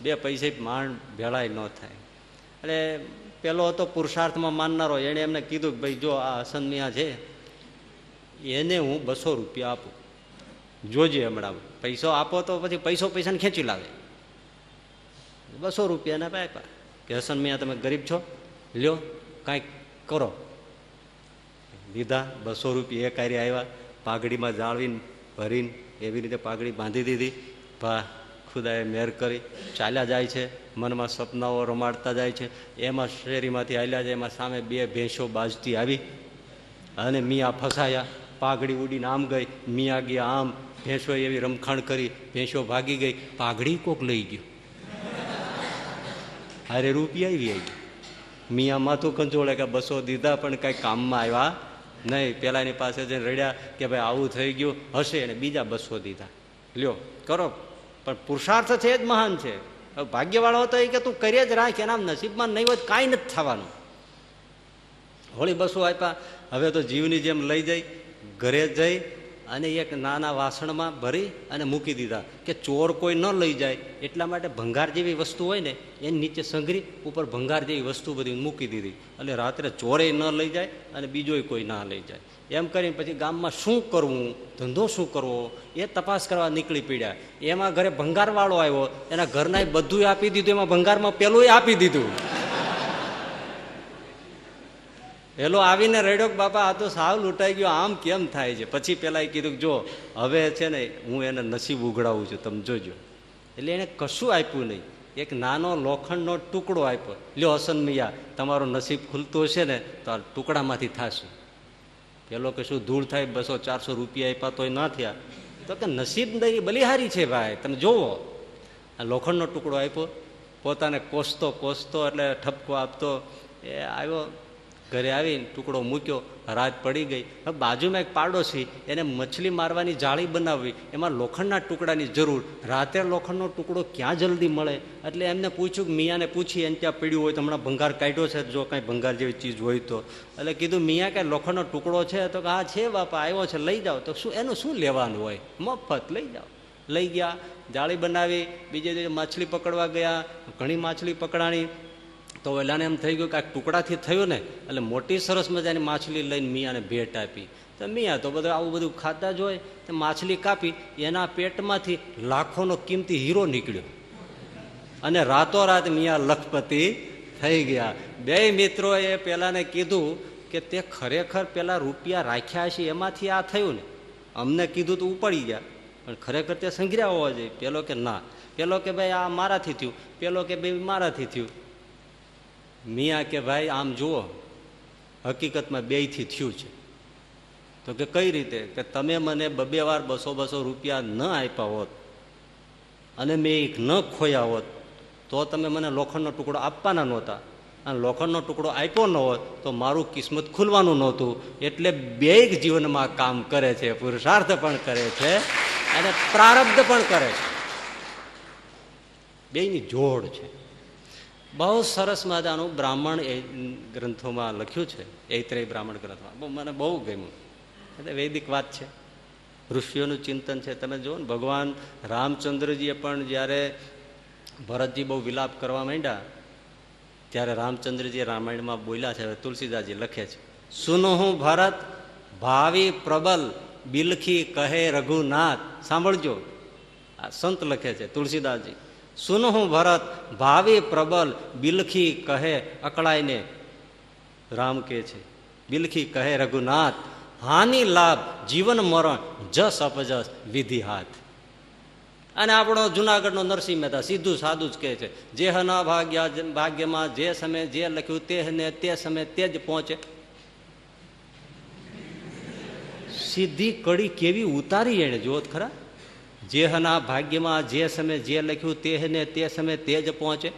બે પૈસે માંડ ભેળાય ન થાય. એટલે પેલો હતો પુરુષાર્થમાં માનનારો. એણે એમને કીધું કે ભાઈ જો આ હસન મિયા છે, એને હું બસો રૂપિયા આપું. જોજે હમણાં. પૈસો આપો તો પછી પૈસો પૈસાને ખેંચી લાવે. બસો રૂપિયાને આપ્યા. કે હસન મિયા, તમે ગરીબ છો? લ્યો, કાંઈક કરો. લીધા બસો રૂપિયા એ કાર્ય આવ્યા પાઘડીમાં જાળવીને, ભરીને એવી રીતે પાઘડી બાંધી દીધી. ભા, ખુદાએ મેર કરી. ચાલ્યા જાય છે. મનમાં સપનાઓ રમાડતા જાય છે. એમાં શેરીમાંથી હાલ્યા જાય, એમાં સામે બે ભેંસો બાજતી આવી અને મિયા ફસાયા. પાઘડી ઉડીને આમ ગઈ, મિયા ગયા આમ. ભેંસો એવી રમખાણ કરી, ભેંસો ભાગી ગઈ. પાઘડી કોક લઈ ગયો. અરે રૂપિયા આવી આવી મિયા માથું કંચોળે કે બસો દીધા, પણ કાંઈ કામમાં આવ્યા નહીં. પેલાની પાસે જઈને રડ્યા કે ભાઈ આવું થઈ ગયું, હશે, અને બીજા બસો દીધા. લ્યો, કરો. પણ પુરુષાર્થ છે જ મહાન છે. ભાગ્યવાળો હતો એ કે તું કરીએ જ રાખ એના નસીબમાં નહીં હોય કાંઈ નથી થવાનું. હોળી બસો આપ્યા, હવે તો જીવની જેમ લઈ જઈ, ઘરે જઈ અને એક નાના વાસણમાં ભરી અને મૂકી દીધા કે ચોર કોઈ ન લઈ જાય. એટલા માટે ભંગાર જેવી વસ્તુ હોય ને એની નીચે સંઘરી, ઉપર ભંગાર જેવી વસ્તુ બધી મૂકી દીધી. એટલે રાત્રે ચોરે ન લઈ જાય અને બીજોય કોઈ ના લઈ જાય. એમ કરીને પછી ગામમાં શું કરવું, ધંધો શું કરવો, એ તપાસ કરવા નીકળી પડ્યા. એમાં ઘરે ભંગારવાળો આવ્યો. એના ઘરના બધું આપી દીધું. એમાં ભંગારમાં પેલું આપી દીધું. પેલો આવીને રેડ્યો બાપા, આ તો સાવ લૂંટાઈ ગયો. આમ કેમ થાય છે? પછી પેલા એ કીધું જો, હવે છે ને, હું એને નસીબ ઉઘડાવું છું. તમે જોજો. એટલે એને કશું આપ્યું નહીં. એક નાનો લોખંડનો ટુકડો આપ્યો. લ્યો, હસન મૈયા, તમારો નસીબ ખુલતો હશે ને, તો આ ટુકડામાંથી થશે. પેલો કે, શું ધૂળ થાય? બસો ચારસો રૂપિયા આપ્યા તોય ના થયા. તો કે, નસીબ બલિહારી છે ભાઈ. તમે જોવો. આ લોખંડનો ટુકડો આપ્યો. પોતાને કોસતો કોસતો એટલે ઠપકો આપતો. એ આવ્યો. ઘરે આવીને ટુકડો મૂક્યો, રાત પડી ગઈ. હવે બાજુમાં એક પાડોશી એને મછલી મારવાની જાળી બનાવવી, એમાં લોખંડના ટુકડાની જરૂર. રાતે લોખંડનો ટુકડો ક્યાં જલ્દી મળે? એટલે એમને પૂછ્યું મિયાને પૂછી એને ત્યાં પડ્યું હોય તો હમણાં ભંગાર કાઢ્યો છે, જો કાંઈ ભંગાર જેવી ચીજ હોય તો. એટલે કીધું, મિયા કાંઈ લોખંડનો ટુકડો છે? તો કે, હા, છે બાપા, આવ્યો છે, લઈ જાઓ. તો શું, એનું શું લેવાનું હોય? મફત, લઈ જાઓ. લઈ ગયા, જાળી બનાવી, બીજે માછલી પકડવા ગયા, ઘણી માછલી પકડાણી. તો વેલાને એમ થઈ ગયું કે આ ટુકડાથી થયું ને, એટલે મોટી સરસ મજાની માછલી લઈને મિયાને ભેટ આપી. તો મિયા તો બધું આવું બધું ખાતા જ હોય, તો માછલી કાપી, એના પેટમાંથી લાખોનો કિંમતી હીરો નીકળ્યો. અને રાતોરાત મિયા લખપતિ થઈ ગયા. બે મિત્રોએ પેલાને કીધું કે તે ખરેખર પેલા રૂપિયા રાખ્યા છે, એમાંથી આ થયું ને. અમને કીધું તો ઉપાડી ગયા. પણ ખરેખર તે સંઘર્યા હોવા જોઈએ. પેલો કે ના. પેલો કે ભાઈ આ મારાથી થયું. પેલો કે ભાઈ મારાથી થયું. મિયા કે ભાઈ, આમ જુઓ, હકીકતમાં બેયથી થયું છે. તો કે કઈ રીતે? કે તમે મને બબે વાર બસો બસો રૂપિયા ન આપ્યા હોત અને મેં એક ન ખોયા હોત, તો તમે મને લોખંડનો ટુકડો આપવાના નહોતા. અને લોખંડનો ટુકડો આપ્યો ન હોત, તો મારું કિસ્મત ખુલવાનું નહોતું. એટલે બે જીવનમાં કામ કરે છે, પુરુષાર્થ પણ કરે છે અને પ્રારબ્ધ પણ કરે છે. બેયની જોડ છે. બહુ સરસ મજાનું બ્રાહ્મણ એ ગ્રંથોમાં લખ્યું છે એત્રેય બ્રાહ્મણ ગ્રંથમાં. મને બહુ ગમ્યું. એટલે વૈદિક વાત છે. ઋષિઓનું ચિંતન છે. તમે જુઓ ને, ભગવાન રામચંદ્રજીએ પણ જ્યારે ભરતજી બહુ વિલાપ કરવા માંડ્યા, ત્યારે રામચંદ્રજી રામાયણમાં બોલ્યા છે, હવે તુલસીદાસજી લખે છે સુનહું ભરત, ભાવિ પ્રબલ, બિલખી કહે રઘુનાથ. સાંભળજો. આ સંત લખે છે, તુલસીદાસજી. સુનહું ભરત, ભાવિ પ્રબલ, બિલખી કહે અકળાઈને. રામ કે છે, બિલખી કહે રઘુનાથ, હાનિ લાભ, જીવન મરણ, જસ અપજસ, વિધિ હાથ. અને આપણો જુનાગઢનો નરસિંહ મહેતા સીધું સાદું જ કહે છે, જે હના ભાગ્યા ભાગ્યમાં જે સમયે જે લખ્યું તે ને તે સમયે તે જ પહોંચે. સીધી કડી કેવી ઉતારી એને જોત ખરા. જે હના ભાગ્યમાં જે સમય જે લખ્યું તે ને તે સમય તે જ પહોંચે.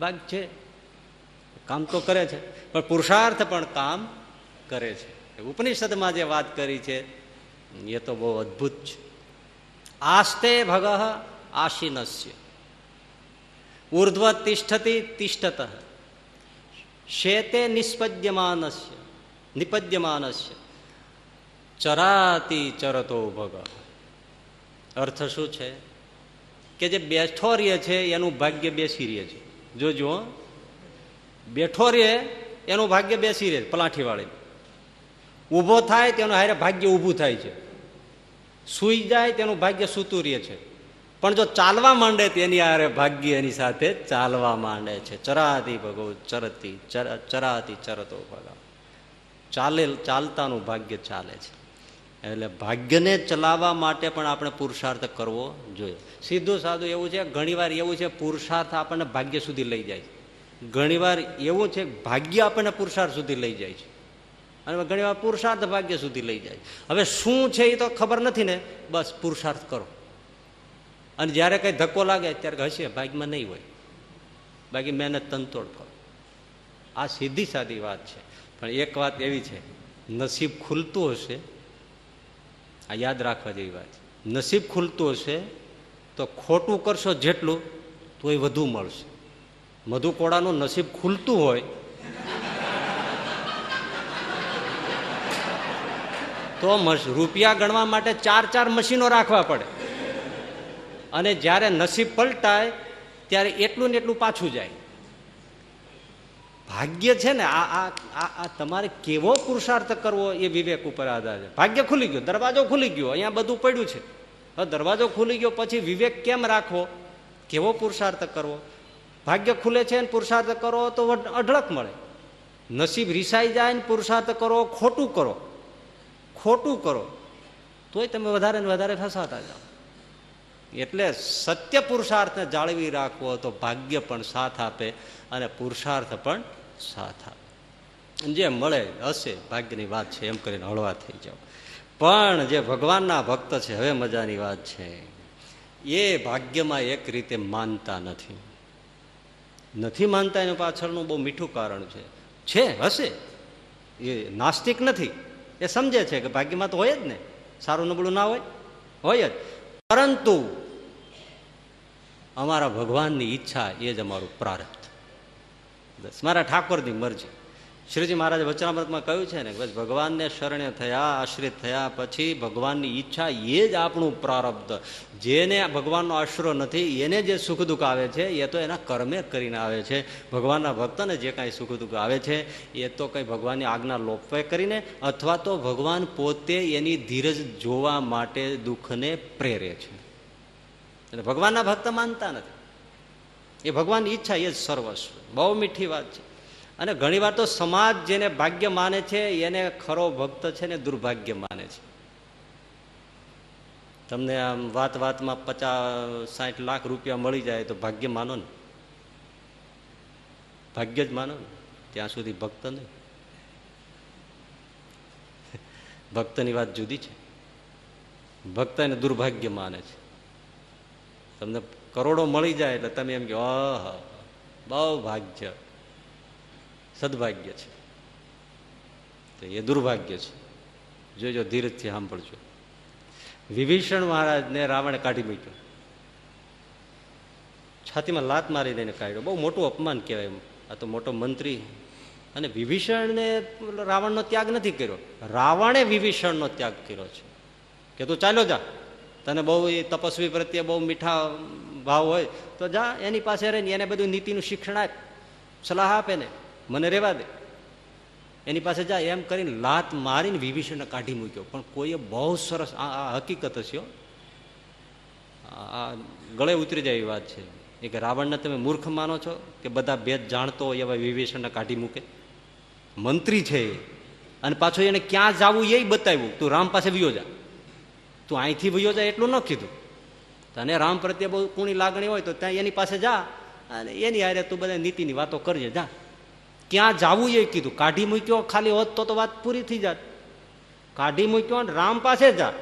ભાગ છે, કામ તો કરે છે, પણ પુરુષાર્થ પણ કામ કરે છે. ઉપનિષદમાં જે વાત કરી છે, એ તો બહુ અદભુત છે. આસ્તે ભગ આશીનસ્ય ઉર્ધ્વ તિષ્ઠતી. તિષ્ઠત શેતે નિષ્પદ્યમાનસ્ય, નિપદ્યમાનસ્ય. ચરાતી ચરતો ભગ અર્થ શું છે? કે જે બેઠો રહે છે, એનું ભાગ્ય બેસી રહે છે. જોજો બેઠો રહે એનું ભાગ્ય બેસી રહે પલાઠી વાળી ઊભો થાય તેનું હારે ભાગ્ય ઊભું થાય છે. સૂઈ જાય તેનું ભાગ્ય સૂતું રહે છે. પણ જો ચાલવા માંડે તેની હારે ભાગ્ય એની સાથે ચાલવા માંડે છે. ચરાતી ભગવ ચરતી ચરાતી ચરતો ભગવ ચાલે ચાલતાનું ભાગ્ય ચાલે છે. એટલે ભાગ્યને ચલાવવા માટે પણ આપણે પુરુષાર્થ કરવો જોઈએ. સીધું સાધું એવું છે, ઘણીવાર એવું છે, પુરુષાર્થ આપણને ભાગ્ય સુધી લઈ જાય છે. ઘણીવાર એવું છે, ભાગ્ય આપણને પુરુષાર્થ સુધી લઈ જાય છે. અને ઘણી વાર પુરુષાર્થ ભાગ્ય સુધી લઈ જાય હવે શું છે એ તો ખબર નથી ને? બસ પુરુષાર્થ કરો. અને જ્યારે કંઈ ધક્કો લાગે, ત્યારે હશે ભાગ્યમાં નહીં હોય. બાકી મહેનત તનતોડ કરો. આ સીધી સાદી વાત છે. પણ એક વાત એવી છે, નસીબ ખુલતું હશે આ યાદ રાખવા જેવી વાત નસીબ ખુલતું હશે તો ખોટું કરશો જેટલું તો એ વધુ મળશે. મધુકોડાનું નસીબ ખુલતું હોય તો રૂપિયા ગણવા માટે ચાર ચાર મશીનો રાખવા પડે. અને જ્યારે નસીબ પલટાય, ત્યારે એટલું ને એટલું પાછું જાય. ભાગ્ય છે ને, આ આ તમારે કેવો પુરુષાર્થ કરવો એ વિવેક ઉપર આધાર છે. ભાગ્ય ખુલી ગયો, દરવાજો ખુલી ગયો, અહીંયા બધું પડ્યું છે. દરવાજો ખુલી ગયો પછી વિવેક કેમ રાખવો? કેવો પુરુષાર્થ કરવો? ભાગ્ય ખુલે છે ને પુરુષાર્થ કરો તો અઢળક મળે. નસીબ રીસાઈ જાય ને પુરુષાર્થ કરો, ખોટું કરો. ખોટું કરો. તોય તમે વધારે ને વધારે ફસાતા જાઓ. એટલે સત્ય પુરુષાર્થને જાળવી રાખવો તો ભાગ્ય પણ સાથ આપે અને પુરુષાર્થ પણ સાથ જે મળે, હશે, ભાગ્યની વાત છે, એમ કરીને હળવા થઈ જાઓ. પણ જે ભગવાનના ભક્ત છે, હવે મજાની વાત છે. એ ભાગ્યમાં એક રીતે માનતા નથી. નથી માનતા એનું પાછળનું બહુ મીઠું કારણ છે. છે, હશે. એ નાસ્તિક નથી. એ સમજે છે કે ભાગ્યમાં તો હોય જ ને. સારું નબળું ના હોય. હોય જ. પરંતુ અમારા ભગવાનની ઈચ્છા એ જ અમારું પ્રારબ્ધ. બસ, મારા ઠાકોરની મરજી. શ્રીજી મહારાજ વચનામૃતમાં કહ્યું છે ને બસ, ભગવાનને શરણે થયા, આશ્રિત થયા, પછી ભગવાનની ઈચ્છા એ જ આપણું પ્રારબ્ધ. જેને ભગવાનનો આશરો નથી, એને જે સુખ દુઃખ આવે છે, એ તો એના કર્મે કરીને આવે છે. ભગવાનના ભક્તને જે કાંઈ સુખ દુઃખ આવે છે, એ તો કંઈ ભગવાનની આજ્ઞા લોપે કરીને, અથવા તો ભગવાન પોતે એની ધીરજ જોવા માટે દુઃખને પ્રેરે છે. એટલે ભગવાનના ભક્ત માનતા નથી. એ ભગવાનની ઈચ્છા એ જ સર્વસ્વ. બહુ મીઠી વાત છે. અને ઘણીવાર તો સમાજ જેને ભાગ્ય માને છે, એને ખરો ભક્ત છે ને દુર્ભાગ્ય માને છે. તમને આમ વાત વાતમાં પચાસ સાઠ લાખ રૂપિયા મળી જાય તો ભાગ્ય માનો ને. ભાગ્ય જ માનો ને. ત્યાં સુધી ભક્ત નહીં. ભક્તની વાત જુદી છે. ભક્ત એને દુર્ભાગ્ય માને છે. તમને કરોડો મળી જાય એટલે તમે એમ કે આહ બહુ ભાગ્ય સદભાગ્ય છે. તો એ દુર્ભાગ્ય છે. જોજો, ધીરજથી સાંભળજો. વિભીષણ મહારાજને રાવણે કાઢી મૂક્યો. છાતીમાં લાત મારી દઈને કાઢ્યો. બહુ મોટું અપમાન કહેવાય આ તો મોટો મંત્રી. અને વિભીષણને રાવણનો ત્યાગ નથી કર્યો. રાવણે વિભીષણનો ત્યાગ કર્યો છે. કે તું ચાલ્યો જા. તને બહુ તપસ્વી પ્રત્યે બહુ મીઠા ભાવ હોય, તો જા, એની પાસે રહીને એને બધું નીતિનું શિક્ષણ આપ, સલાહ આપે ને, મને રહેવા દે. એની પાસે જા, એમ કરીને લાત મારીને વિભીષણને કાઢી મૂક્યો. પણ કોઈએ બહુ સરસ, આ હકીકત હશે આ ગળે ઉતરી જાય એવી વાત છે. એ કે રાવણને તમે મૂર્ખ માનો છો કે બધા ભેદ જાણતો હોય એવા વિભીષણને કાઢી મૂકે? મંત્રી છે અને પાછું એને ક્યાં જવું એ બતાવ્યું. તું રામ પાસે વિયો જા. તું અહીંથી વિયો જા, એટલું ન કીધું. તને રામ પ્રત્યે બહુ કુણી લાગણી હોય તો ત્યાં એની પાસે જા અને એની હારે તું બધા નીતિની વાતો કરજે, જા. ક્યાં જાવું એ કીધું. કાઢી મૂક્યો, ખાલી હોત તો તો વાત પૂરી થઈ જાત. કાઢી મૂક્યો અને રામ પાસે જા.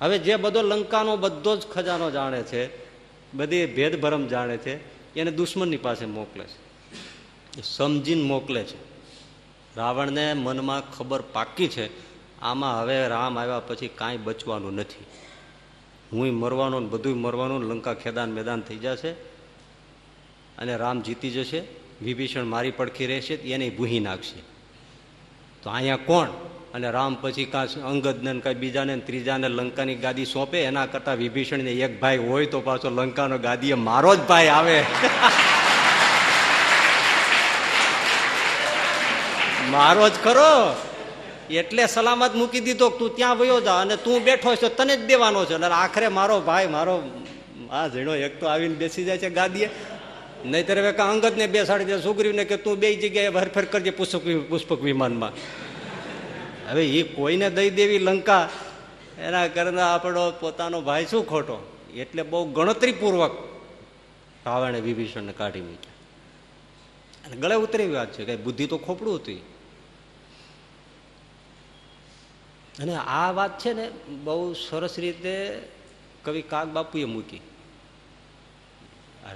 હવે જે બધો લંકાનો બધો જ ખજાનો જાણે છે, બધી ભેદભરમ જાણે છે, એને દુશ્મનની પાસે મોકલે છે. સમજીને મોકલે છે. રાવણને મનમાં ખબર પાકી છે. આમાં હવે રામ આવ્યા પછી કાંઈ બચવાનું નથી. હું મરવાનો ને બધું મરવાનું લંકા ખેદાન મેદાન થઈ જશે અને રામ જીતી જશે, વિભીષણ મારી પડખી રહેશે એને ભૂહી નાખશે. તો અહીંયા કોણ? અને રામ પછી કાં અંગદને કાંઈ બીજાને ત્રીજાને લંકાની ગાદી સોંપે, એના કરતાં વિભીષણને એક ભાઈ હોય તો પાછો લંકાનો ગાદીએ મારો જ ભાઈ આવે. મારો જ ખરો. એટલે સલામત મૂકી દીધો તું ત્યાં વયો જા અને તું બેઠો છો, તને જ દેવાનો છે. અને આખરે મારો ભાઈ, મારો આ ઝીણો એક તો આવીને બેસી જાય છે ગાદીએ. નહીતર હવે કાં અંગદને બેસાડી દે સુગ્રીવને કે તું બે જગ્યાએ હરફેર કરજે પુષ્પક પુષ્પક વિમાનમાં. હવે એ કોઈને દઈ દેવી લંકા, એના કરતા આપણો પોતાનો ભાઈ શું ખોટો? એટલે બહુ ગણતરીપૂર્વક રાવણે વિભીષણને કાઢી મૂક્યા. અને ગળે ઉતરી વાત છે, કઈ બુદ્ધિ તો ખોપડું હતું અને આ વાત છે ને બહુ સરસ રીતે કવિ કાગ બાપુએ મૂકી.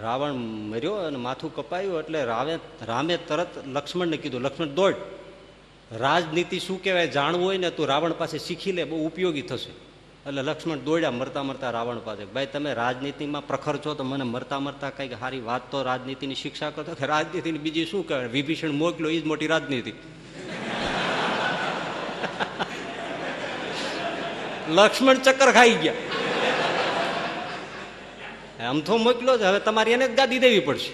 રાવણ મર્યો અને માથું કપાયું એટલે રાવે, રામે તરત લક્ષ્મણને કીધું, લક્ષ્મણ, દોડ. રાજનીતિ શું કહેવાય જાણવું હોય ને તું રાવણ પાસે શીખી લે, બહુ ઉપયોગી થશે. એટલે લક્ષ્મણ દોડ્યા, મરતા મરતા રાવણ પાસે, ભાઈ, તમે રાજનીતિમાં પ્રખર છો તો મને મરતા મરતા કંઈક સારી વાત તો રાજનીતિની શિક્ષા કરતો કે રાજનીતિની બીજી શું કહેવાય? વિભીષણ મોકલો એ જ મોટી રાજનીતિ. લક્ષ્મણ ચક્કર ખાઈ ગયા. આમ તો મોકલો છે હવે તમારી એને જ ગાદી દેવી પડશે.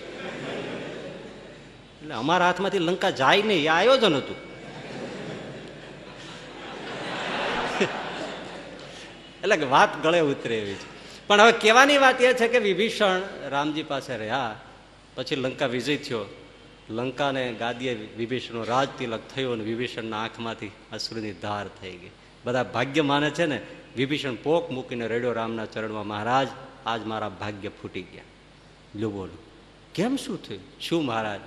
એટલે અમારા હાથમાંથી લંકા જાય નહીં, એ આયોજન હતું. એટલે વાત ગળે ઉતરે એવી છે. પણ હવે કહેવાની વાત એ છે કે વિભીષણ રામજી પાસે રહ્યા, પછી લંકા વિજય થયો. લંકાને ગાદીએ વિભીષણનો રાજ તિલક થયો અને વિભીષણના આંખમાંથી અશ્રુની ધાર થઈ ગઈ. બધા ભાગ્ય માને છે ને, વિભીષણ પોક મૂકીને રેડ્યો રામના ચરણમાં, મહારાજ, આજ મારા ભાગ્ય ફૂટી ગયા. લો બોલો, કેમ શું થયું? શું મહારાજ?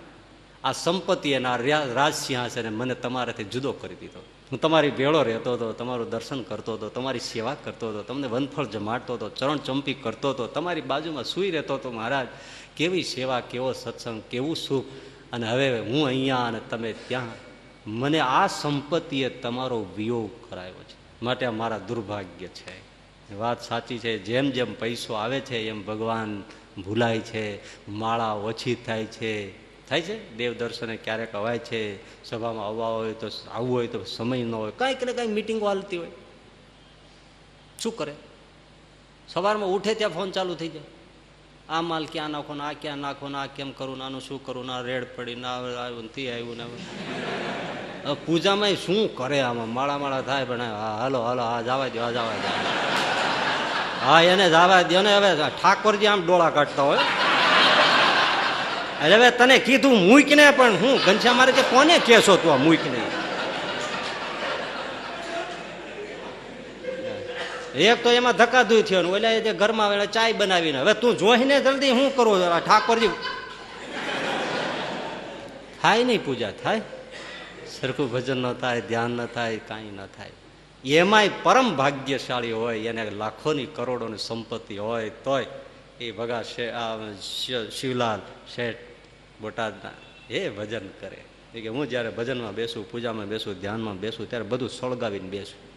આ સંપત્તિ અને આ રાજ સિંહાસને મને તમારાથી જુદો કરી દીધો. હું તમારી ભેળો રહેતો હતો, તમારું દર્શન કરતો હતો, તમારી સેવા કરતો હતો, તમને વનફળ જમાડતો હતો, ચરણ ચંપી કરતો હતો, તમારી બાજુમાં સૂઈ રહેતો હતો, મહારાજ. કેવી સેવા, કેવો સત્સંગ, કેવું સુખ. અને હવે હું અહીંયા અને તમે ત્યાં મને આ સંપત્તિએ તમારો વિયોગ કરાયો છે. માટે આ મારા દુર્ભાગ્ય છે. વાત સાચી છે. જેમ જેમ પૈસો આવે છે, એમ ભગવાન ભૂલાય છે. માળા ઓછી થાય છે. થાય છે? દેવ દર્શને ક્યારેક અવાય છે. સભામાં આવવા હોય તો આવવું હોય તો સમય ન હોય. કાંઈક ને કાંઈક મિટિંગો હાલતી હોય. શું કરે? સવારમાં ઉઠે ત્યાં ફોન ચાલુ થઈ જાય. આ માલ ક્યાં નાખો ને આ ક્યાં નાખો ને આ કેમ કરું ને આનું શું કરું ના રેડ પડી ના આવ્યું ને તે આવ્યું ને પૂજામાં શું કરે આમાં? માળા માળા થાય પણ હાલો હાલો હા જવા દો હા જવા દો હા, એને જવા દો ને હવે ઠાકોરજી આમ ડોળા કાઢતા હોય. હવે તને કીધું મૂક ને પણ હું ઘનશ્યા મારે કે કોને કેસો તું આ મૂક ને એક તો એમાં ધક્કાધુઈ થયો ને ઓલા જે ઘરમાં આવે ચાય બનાવીને, હવે તું જોઈને જલ્દી શું કરું? ઠાકોરજી થાય નહીં પૂજા, થાય? સરખું ભજન ન થાય, ધ્યાન ન થાય, કાંઈ ન થાય. એમાંય પરમ ભાગ્યશાળી હોય, એને લાખોની કરોડોની સંપત્તિ હોય, તોય એ ભગા શિવલાલ શેઠ બોટાદના એ ભજન કરે. એ કે હું જ્યારે ભજનમાં બેસું, પૂજામાં બેસું, ધ્યાનમાં બેસું, ત્યારે બધું સળગાવીને બેસું.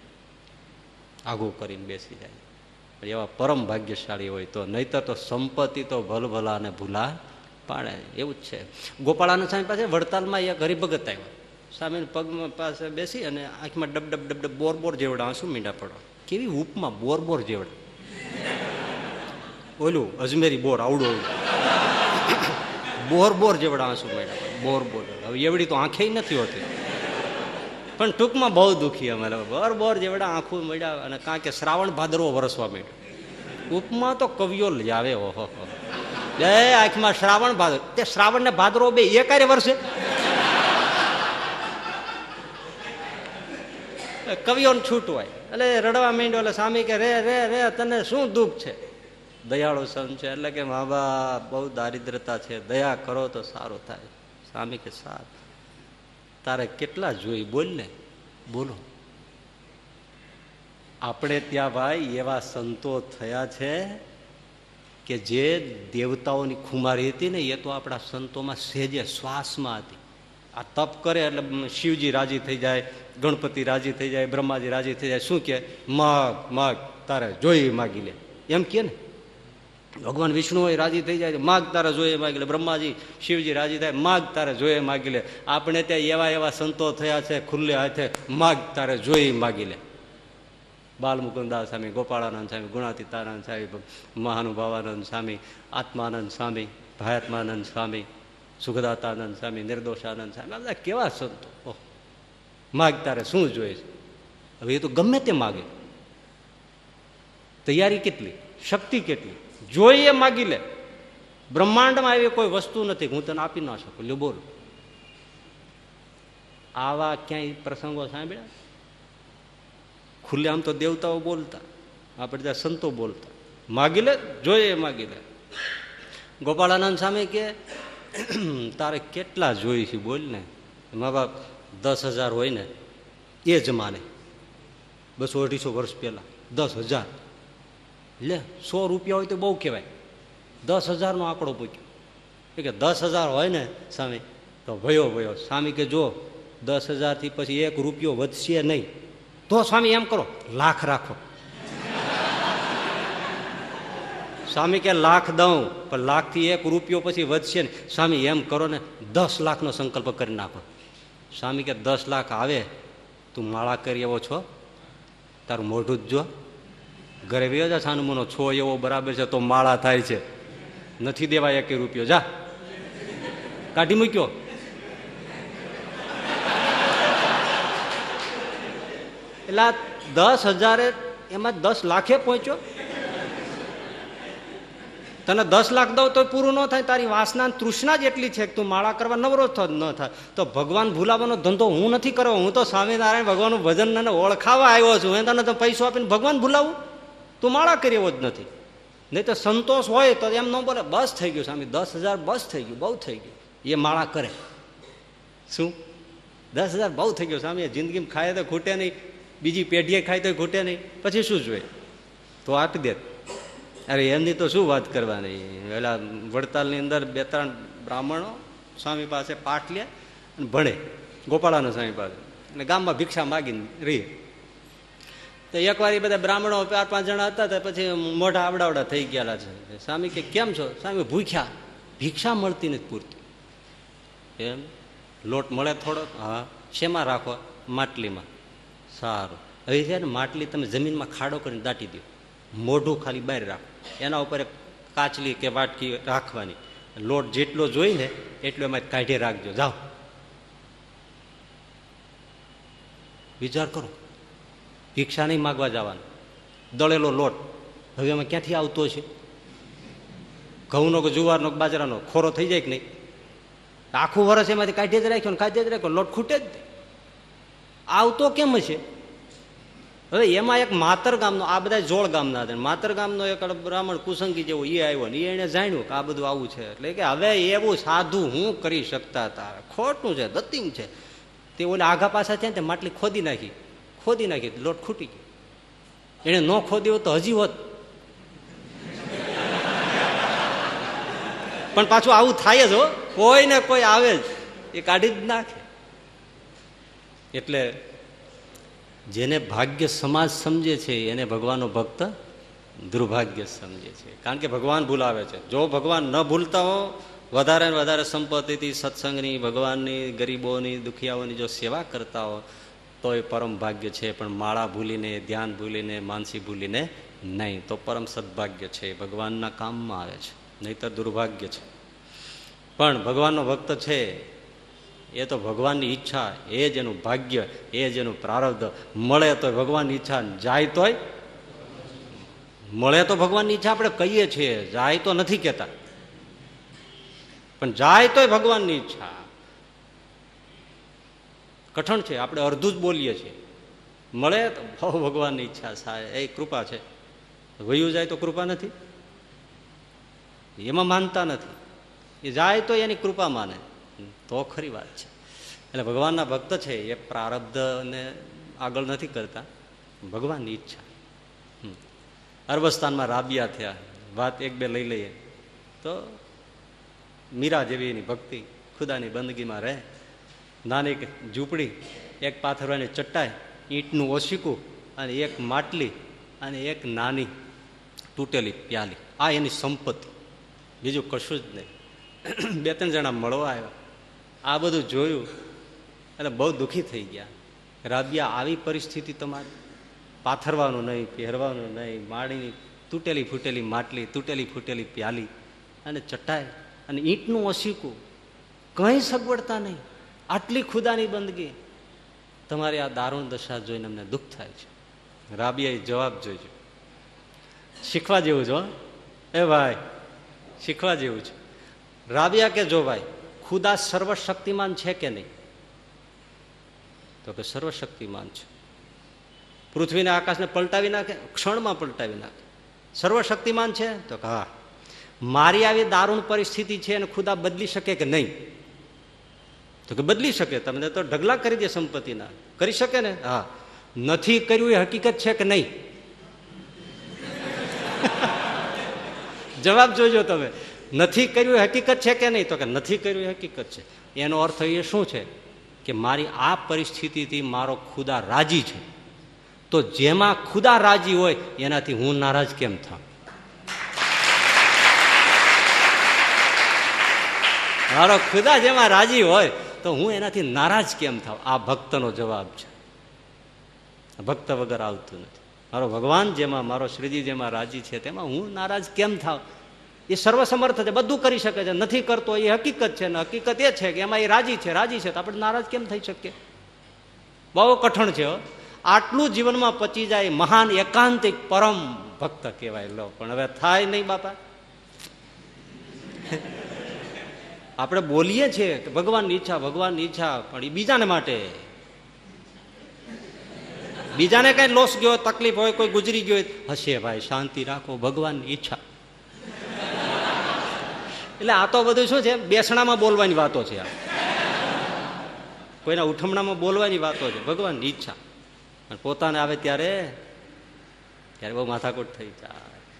આઘું કરીને બેસી જાય. પણ એવા પરમ ભાગ્યશાળી હોય તો નહીતર તો સંપત્તિ તો ભલભલા અને ભૂલા પાડે. એવું જ છે. ગોપાળાના સ્વામી પાસે વડતાલમાં એક હરિભગત આવ્યો. સ્વામી પગમાં પાસે બેસી અને આંખમાં ડબ ડબ ડબ ડબ બોર બોર જેવડા આંસુ મીંડા પડો. કેવી ઉપમાં બોર બોર જેવડા. ઓલું અજમેરી બોર, આવડું બોર બોર જેવડા આંસુ મીંડા બોર બોર. હવે એવડી તો આંખે નથી હોતી. પણ ટૂંકમાં બહુ દુઃખી અમે બોર બોર જેવડા આંખું મળ્યા અને કાં કે શ્રાવણ ભાદરવો વરસવા માંડ્યો. ઉપમાં તો કવિઓ લાવે ઓહો બે આંખમાં શ્રાવણ ભાદર તે શ્રાવણ ને ભાદરો બે એ કાર્ય વર્ષે. કવિઓને છૂટ હોય. એટલે રડવા માંડ્યો, એટલે સ્વામી કે, રે રે રે, તને શું દુઃખ છે? દયાળુ સંત છે. એટલે કે, મા બાપ, બહુ દારિદ્રતા છે. દયા કરો તો સારું થાય. સ્વામી કે સારું તારે કેટલા જોઈ? બોલ ને. બોલો. આપણે ત્યાં ભાઈ એવા સંતો થયા છે કે જે દેવતાઓની ખુમારી હતી ને, એ તો આપણા સંતોમાં સહેજે શ્વાસમાં હતી. આ તપ કરે એટલે શિવજી રાજી થઈ જાય ગણપતિ રાજી થઈ જાય, બ્રહ્માજી રાજી થઈ જાય, શું કે માગ માગ, તારે જોઈ માગી લે. એમ કે ને? ભગવાન વિષ્ણુ હોય રાજી થઈ જાય માગ તારે જોઈએ માગી લે. બ્રહ્માજી, શિવજી રાજી થાય, માગ તારે જોઈએ માગી લે. આપણે ત્યાં એવા એવા સંતો થયા છે, ખુલ્લે હાથે, માગ તારે જોઈ માગી લે. બાલમુકુદાસ સ્વામી, ગોપાળાનંદ સ્વામી, ગુણાતીતાનંદ સ્વામી મહાનુભાવાનંદ સ્વામી, આત્માનંદ સ્વામી, ભાયાત્માનંદ સ્વામી, સુખદાતાનંદ સ્વામી, નિર્દોષાનંદ સ્વામી બધા કેવા સંતો? માગ તારે શું જોઈએ છે? હવે એ તો ગમે તે માગે. તૈયારી કેટલી? શક્તિ કેટલી? જોઈએ માગી લે. બ્રહ્માંડમાં એવી કોઈ વસ્તુ નથી હું તને આપી ના શકું. લ્યો બોલ. આવા ક્યાંય પ્રસંગો સાંભળ્યા? ખુલ્લે આમ તો દેવતાઓ બોલતા. આપણે ત્યાં સંતો બોલતા. માગી લે, જોઈએ માગી લે. ગોપાળાનંદ સામે કે તારે કેટલા જોઈ છે બોલ ને? મા બાપ દસ હજાર હોય ને, એ જ માને. બસો અઢીસો વર્ષ પહેલાં, દસ હજાર. લે, સો રૂપિયા હોય તો બહુ કહેવાય. દસ હજારનો આંકડો પૂછ્યો. એ કે દસ હજાર હોય ને સ્વામી તો ભયો ભયો. સ્વામી કે જો, દસ હજારથી પછી એક રૂપિયો વધશે નહીં. તો સ્વામી એમ કરો, લાખ રાખો. સ્વામી કે લાખ દઉં, પણ લાખથી એક રૂપિયો પછી વધશે ને સ્વામી એમ કરો ને, દસ લાખનો સંકલ્પ કરી નાખો. સ્વામી કે દસ લાખ આવે, તું માળા કરી એવો છો. તારું મોઢું જ જો. ઘરે વ્યો જા છાનુમનો છો એવો બરાબર છે તો માળા થાય છે. નથી દેવા એક રૂપિયો. જા. કાઢી મૂક્યો. એટલે દસ હજારે એમાં દસ લાખે પહોંચ્યો. તને દસ લાખ દઉં તો પૂરું ન થાય, તારી વાસના તૃષ્ણા જ એટલી છે કે તું માળા કરવા નવરો ન થાય. તો ભગવાન ભૂલાવાનો ધંધો હું નથી કરવો. હું તો સ્વામિનારાયણ ભગવાનનું ભજન ઓળખાવા આવ્યો છું. એ તને તો પૈસો આપીને ભગવાન ભૂલાવું? તું માળા કરી એવો જ નથી. નહીં તો સંતોષ હોય તો એમ ન બોલે, બસ થઈ ગયું સ્વામી. દસ હજાર બસ થઈ ગયું, બહુ થઈ ગયું. એ માળા કરે. શું? દસ હજાર બહુ થઈ ગયું સ્વામી. જિંદગીમાં ખાય તો ખૂટે નહીં. બીજી પેઢીએ ખાય તો ખૂટે નહીં. પછી શું જોઈએ? તો આપી દે. અરે એમની તો શું વાત કરવાની? પેલા વડતાલની અંદર બે ત્રણ બ્રાહ્મણો સ્વામી પાસે પાઠ લે અને ભણે, ગોપાળાનો સ્વામી પાસે. અને ગામમાં ભિક્ષા માગીને રહી તો એકવાર એ બધા બ્રાહ્મણો ચાર પાંચ જણા હતા તો પછી મોઢા આવડાવડા થઈ ગયેલા છે. સ્વામી કે, કેમ છો? સ્વામી ભૂખ્યા. ભિક્ષા મળતી નથી પૂરતી. એમ, લોટ મળે થોડો હા. શેમાં રાખો? માટલીમાં. સારું. હવે છે ને માટલી તમે જમીનમાં ખાડો કરીને દાટી દો. મોઢું ખાલી બહાર રાખ. એના ઉપર એક કાચલી કે વાટકી રાખવાની. લોટ જેટલો જોઈ ને એટલો એમાં કાઢી રાખજો. જાઓ. વિચાર કરો. ભિક્ષા નહીં માગવા જવાનું. દળેલો લોટ. હવે એમાં ક્યાંથી આવતો છે ઘઉંનો કે જુવારનો કે બાજરાનો? ખોરો થઈ જાય કે નહીં? આખું વર્ષ એમાંથી કાઢી જ રાખ્યો ને કાઢી જ રાખ્યો લોટ ખૂટે જ આવતો કેમ છે હવે એમાં એક માતર ગામનો, આ બધા જોળ ગામના હતા. માતર ગામનો એક બ્રાહ્મણ કુસંગી જેવો એ આવ્યો ને એને જાણ્યું કે આ બધું આવું છે. એટલે કે હવે એવું સાધુ હું કરી શકતા હતા ખોટું છે દત્તિંગ છે. તે ઓલા આઘા પાછા થયા ને માટલી ખોદી નાખી. ખોદી નાખી લોટ ખૂટી ગયો. એને ન ખોદ્યો તો હજી હોત. પણ પાછું આવું થાય જ હો. કોઈ ને કોઈ આવે જ. એ કાઢી જ નાખે. એટલે જેને ભાગ્ય સમાજ સમજે છે, એને ભગવાનનો ભક્ત દુર્ભાગ્ય સમજે છે. કારણ કે ભગવાન ભૂલાવે છે. જો ભગવાન ન ભૂલતા હો, વધારે ને વધારે સંપત્તિથી, સત્સંગની, ભગવાનની, ગરીબોની, દુખિયાઓની જો સેવા કરતા હો તો એ પરમ ભાગ્ય છે. પણ માળા ભૂલીને, ધ્યાન ભૂલીને, માનસી ભૂલીને નહીં, તો પરમ સદભાગ્ય છે. ભગવાનના કામમાં આવે છે. નહીતર દુર્ભાગ્ય છે. પણ ભગવાનનો ભક્ત છે એ તો ભગવાનની ઈચ્છા, એ જ એનું ભાગ્ય, એ જ એનું પ્રારબ્ધ. મળે તો ભગવાનની ઈચ્છા, જાય તોય મળે તો ભગવાનની ઈચ્છા આપણે કહીએ છીએ, જાય તો નથી કહેતા. પણ જાય તોય ભગવાનની ઈચ્છા. કઠણ છે, આપણે અડધું જ બોલીએ છીએ. મળે તો બહુ ભગવાનની ઈચ્છા, સાહેબ, એ કૃપા છે. વયું જાય તો કૃપા નથી. એમાં માનતા નથી. એ જાય તો એની કૃપા માને. તો ખરી વાત છે. એટલે ભગવાનના ભક્ત છે એ પ્રારબ્ધને આગળ નથી કરતા. ભગવાનની ઈચ્છા. અરબસ્તાનમાં રાબિયા થયા. વાત એક બે લઈ લઈએ. તો મીરા જેવી એની ભક્તિ ખુદાની બંદગીમાં રહે. નાની ઝૂંપડી એક પાથરવાની ચટ્ટાઈ ઈંટનું ઓશીકું અને એક માટલી અને એક નાની તૂટેલી પ્યાલી. આ એની સંપત્તિ. બીજું કશું જ નહીં. બે ત્રણ જણા મળવા આવ્યા. આ બધું જોયું અને બહુ દુઃખી થઈ ગયા. રાબિયા, આવી પરિસ્થિતિ તમારી. પાથરવાનું નહીં, પહેરવાનું નહીં માળીની તૂટેલી ફૂટેલી માટલી, તૂટેલી ફૂટેલી પ્યાલી અને ચટાઈ અને ઈંટનું ઓસીકું કંઈ સગવડતા નહીં. આટલી ખુદાની બંદગી. તમારી આ દારૂણ દશા જોઈને અમને દુઃખ થાય છે. રાબિયાએ જવાબ જોઈજો શીખવા જેવું જો એ ભાઈ, શીખવા જેવું છે. રાબિયા કે જો ભાઈ? ખુદા સર્વશક્તિમાન છે કે નહીં? તો કે સર્વશક્તિમાન છે. પૃથ્વીને આકાશને પલટાવી નાખે, ક્ષણમાં પલટાવી નાખે. સર્વશક્તિમાન છે? તો કે હા. મારી આવી દારૂણ પરિસ્થિતિ છે અને ખુદા બદલી શકે કે નહીં? તો કે બદલી શકે. તમને તો ઢગલા કરી દે સંપત્તિના. કરી શકે ને? હા. નથી કર્યું એ હકીકત છે કે નહીં? જવાબ જોજો તમે. નથી કર્યું હકીકત છે કે નહીં? તો કે નથી કર્યું હકીકત છે. એનો અર્થ એ શું છે? કે મારી આ પરિસ્થિતિથી મારો ખુદા રાજી છે. તો જેમાં ખુદા રાજી હોય, એનાથી હું નારાજ કેમ થાઉં? મારો ખુદા જેમાં રાજી હોય, તો હું એનાથી નારાજ કેમ થાવ આ ભક્તનો જવાબ છે. ભક્ત વગર આવતું નથી. મારો ભગવાન જેમાં, મારો શ્રીજી જેમાં રાજી છે, તેમાં હું નારાજ કેમ થાવ એ સર્વસમર્થ છે, બધું કરી શકે છે. નથી કરતો એ હકીકત છે ને હકીકત એ છે કે એમાં એ રાજી છે રાજી છે તો આપણે નારાજ કેમ થઈ શકીએ? બહુ કઠણ છે આટલું જીવનમાં પચી જાય મહાન એકાંતિક પરમ ભક્ત કહેવાય લો. પણ હવે થાય નહીં બાપા. આપણે બોલીએ છીએ કે ભગવાનની ઈચ્છા ભગવાનની ઈચ્છા, પણ એ બીજાને માટે. બીજાને કઈ લોસ ગયો તકલીફ હોય, કોઈ ગુજરી ગયો હશે ભાઈ, શાંતિ રાખો, ભગવાનની ઈચ્છા. એટલે આ તો બધું શું છે? બેસણામાં બોલવાની વાતો છે આ. કોઈના ઉઠમણામાં બોલવાની વાતો છે. ભગવાનની ઈચ્છા. અને પોતાને આવે ત્યારે ત્યારે બહુ માથાકૂટ થઈ જાય.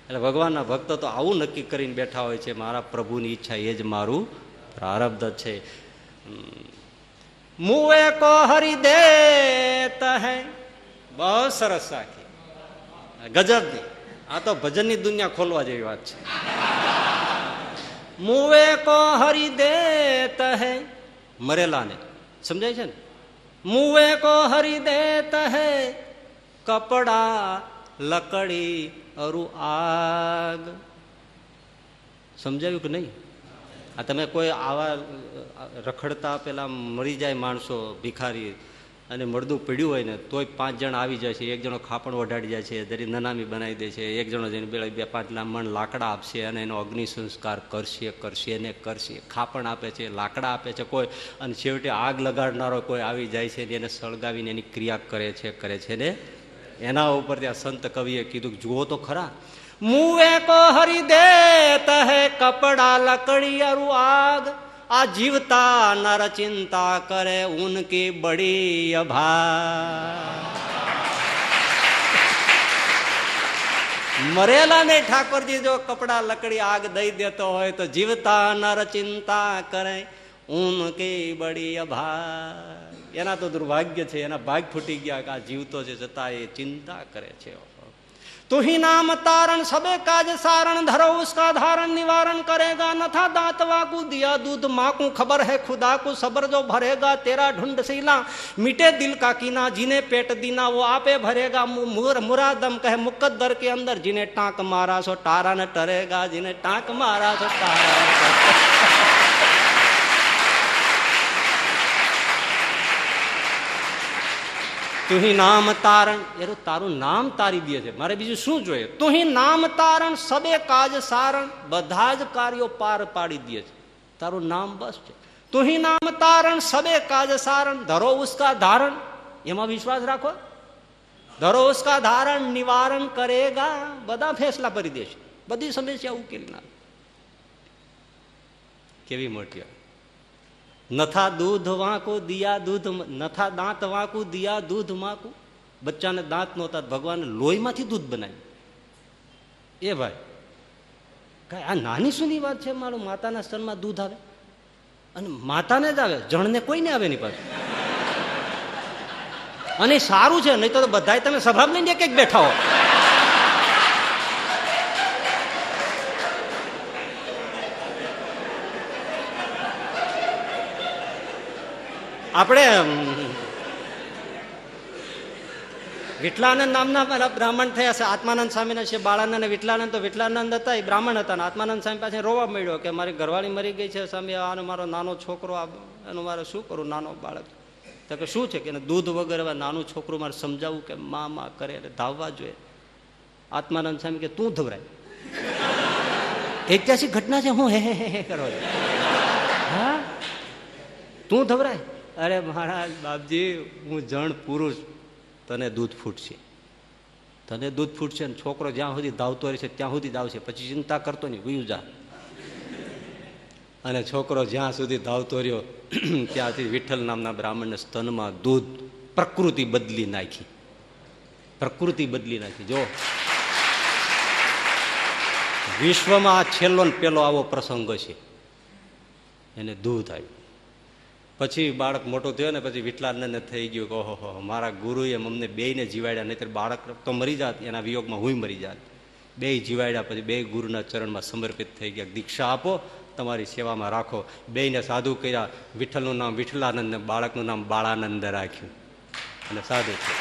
એટલે ભગવાનના ભક્તો તો આવું નક્કી કરીને બેઠા હોય છે, મારા પ્રભુની ઈચ્છા એ જ મારું પ્રારબ્ધ છે. મુએ કો હરી દે હૈ. બહુ સરસ સાખી ગજબની આ તો ભજનની દુનિયા ખોલવા જેવી વાત છે. મુએ કો હરી દે તહે મરેલા મરેલાને. સમજાય છે ને? મુવે કો હરી દે તહે કપડા, લકડી, અરુ આગ. સમજાયું કે નહીં? આ તમે કોઈ આવા રખડતા પેલા મરી જાય માણસો ભિખારી અને મળદું પડ્યું હોય ને, તોય પાંચ જણ આવી જાય છે. એક જણો ખાપણ ઓઢાડી જાય છે, દરી નનામી બનાવી દે છે. એક જણો જઈને બે બે પાંચ મણ લાકડા આપશે અને એનો અગ્નિ સંસ્કાર કરશે કરશે ને કરશે. ખાપણ આપે છે, લાકડા આપે છે કોઈ, અને છેવટે આગ લગાડનારો કોઈ આવી જાય છે ને એને સળગાવીને એની ક્રિયા કરે છે કરે છે ને. એના ઉપર ત્યાં સંત કવિએ કીધું જુઓ તો ખરા. મુએ કો હરી દેત હે કપડા લકડી આગ. આ જીવતા નર ચિંતા કરે ઉનકી બડી અભા મરેલા ને ઠાકોરજી જો કપડા લકડી આગ દઈ દેતો હોય તો જીવતા નર ચિંતા કરે ઉનકી બડી અભા એના તો દુર્ભાગ્ય છે, એના ભાગ ફૂટી ગયા કે આ જીવતો છે છતાં એ ચિંતા કરે છે. તું ही नाम तारण, सबे काज सारण, धरो उसका धारण, निवारण करेगा। नथा दांत वाकू दिया दूध, माकू खबर है खुदा को, सबर जो भरेगा तेरा ढूंढ सीला। मिटे दिल का कीना जिन्हें पेट दीना, वो आपे भरेगा। मु- मुर मुरादम कहे, मुकद्दर के अंदर जिन्हें टांक मारा, सो टारा न टरेगा, जिन्हें टांक मारा, सो टारा તુહી નામ તારણ. એનું તારું નામ તારી દે છે. મારે બીજું શું જોઈએ? તુહી નામ તારણ સબે કાજ સારણ બધા જ કાર્યો પાર પાડી દે છે. તારું નામ બસ છે. તુહી નામ તારણ સબે કાજ સારણ ધરો ઉસકા ધારણ. એમાં વિશ્વાસ રાખો. ધરો ઉસકા ધારણ નિવારણ કરેગા. બધા ફેસલા ભરી દેશે બધી સમસ્યા ઉકેલી નાખે કેવી મોટી. નથા દૂધ વાંકો, દિયા દૂધ નથા દાંત વાંકું, દિયા દૂધ માંકું. બચ્ચાને દાંત નહોતા, ભગવાને લોહીમાંથી દૂધ બનાવ્યું. એ ભાઈ, કઈ આ નાની સુની વાત છે મારું? માતાના સ્તરમાં દૂધ આવે? અને માતાને જ આવે, જણને કોઈને આવે નહીં પાછું. અને સારું છે, નહીં તો બધા તમે સભા લઈને એક એક બેઠા હો. આપણે વિઠલાનંદ નામના મારા બ્રાહ્મણ થયા છે. આત્માનંદ સ્વામીના છે, બાળાનંદ અને વિઠલાનંદ તો વિઠલાનંદ હતા, એ બ્રાહ્મણ હતા. અને આત્માનંદ સ્વામી પાસે રોવા મળ્યો કે મારી ઘરવાળી મરી ગઈ છે, સ્વામી આનો મારો નાનો છોકરો એનું મારે શું કરું, નાનો બાળક? તો કે શું છે કે દૂધ વગર હવે નાનું છોકરું મારે સમજાવવું કે મા મા કરે એટલે ધાવવા જોઈએ. આત્માનંદ સ્વામી કે તું ધવરાય. ઐતિહાસિક ઘટના છે, હું હે હે હે કરો. હા? તું ધવરાય. અરે મહારાજ, બાપજી, હું જણ પુરુષ. તને દૂધ ફૂટશે. તને દૂધ ફૂટશે ને છોકરો જ્યાં સુધી ધાવતો રહેશે, ત્યાં સુધી ધાવશે. પછી ચિંતા કરતો નહીં વયું જા. અને છોકરો જ્યાં સુધી ધાવતો રહ્યો, ત્યાંથી વિઠ્ઠલ નામના બ્રાહ્મણને સ્તનમાં દૂધ, પ્રકૃતિ બદલી નાખી. પ્રકૃતિ બદલી નાખી. જો. વિશ્વમાં આ છેલ્લો ને પેલો આવો પ્રસંગ છે. એને દૂધ આવ્યું. પછી બાળક મોટો થયો ને પછી વિઠલાનંદ થઈ ગયું કે ઓહો મારા ગુરુએ અમને બેયને જીવાડ્યા નહીં બાળક તો મરી જાત, એના વિયોગમાં હું મરી જાત. બે જીવાડ્યા પછી બે ગુરુના ચરણમાં સમર્પિત થઈ ગયા. દીક્ષા આપો, તમારી સેવામાં રાખો. બેયને સાધુ કર્યા, વિઠ્ઠલનું નામ વિઠ્ઠલાનંદ, બાળકનું નામ બાળાનંદ રાખ્યું. અને સાધુ છે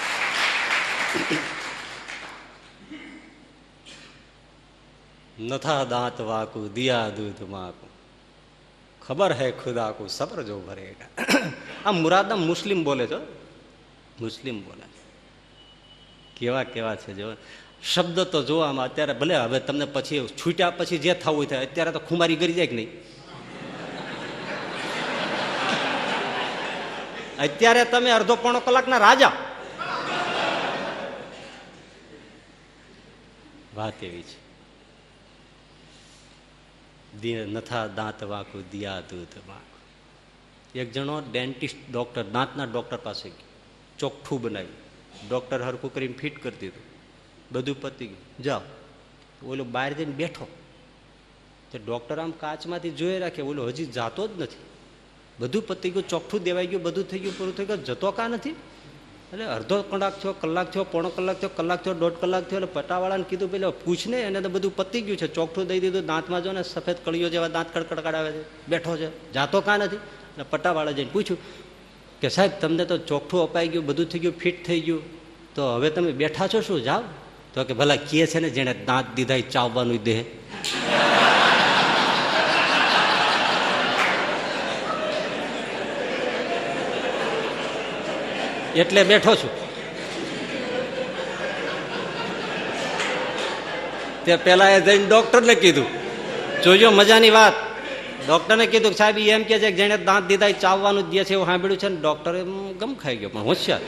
નથા દાંત વાકુ, દિયા દૂધ માકુ. ખબર હે ખુદા કો સબર જો ભરેગા આ મુરાદમ મુસ્લિમ બોલે છો મુસ્લિમ બોલે કેવા કેવા છે જો. શબ્દ તો જો આમાં અત્યારે ભલે હવે તમને પછી છૂટ્યા પછી જે થવું થાય, અત્યારે તો ખુમારી કરી જાય કે નહીં? અત્યારે તમે અડધો પોણો કલાકના રાજા. વાત એવી છે. નથા દાંત વાંકું, દિયા દૂધ વાંકું. એક જણો ડેન્ટિસ્ટ ડૉક્ટર દાંતના ડૉક્ટર પાસે ચોખ્ઠું બનાવ્યું. ડૉક્ટર હરખું કરીને ફિટ કરી દીધું. બધું પતી ગયું. જાઓ. ઓલો બહાર જઈને બેઠો. તો ડૉક્ટર આમ કાચમાંથી જોઈ રાખે. ઓલો હજી જાતો જ નથી. બધું પતી ગયું ચોખ્ઠું દેવાઈ ગયું, બધું થઈ ગયું, પૂરું થઈ ગયું. જતો કા નથી? એટલે અડધો કલાક થયો કલાક થયો, પોણો કલાક થયો કલાક થયો, દોઢ કલાક થયો, એટલે પટાવાળાને કીધું, પેલો પૂછને. એને તો બધું પતી ગયું છે. ચોખ્ઠું દઈ દીધું, દાંતમાં જો ને સફેદ કળીઓ જેવા દાંત કડકડકાડાવે છે, બેઠો છે, જાતો કાં નથી? અને પટ્ટાવાળા જઈને પૂછ્યું કે, સાહેબ, તમને તો ચોખ્ઠું અપાઈ ગયું, બધું થઈ ગયું, ફિટ થઈ ગયું. તો હવે તમે બેઠા છો શું? જાઓ. તો કે, ભલા કીએ છે ને જેણે દાંત દીધા ચાવવાનું દેહ. એટલે બેઠો છું. તે પેલા એ જઈને ડોક્ટરને કીધું. જોજો મજાની વાત. ડોક્ટરને કીધું સાહેબ એમ કે છે જેને દાંત દીધા ચાવવાનું દે છે એવું સાંભળ્યું છે ને ડોક્ટરે ગમ ખાઈ ગયો, પણ હોશિયાર.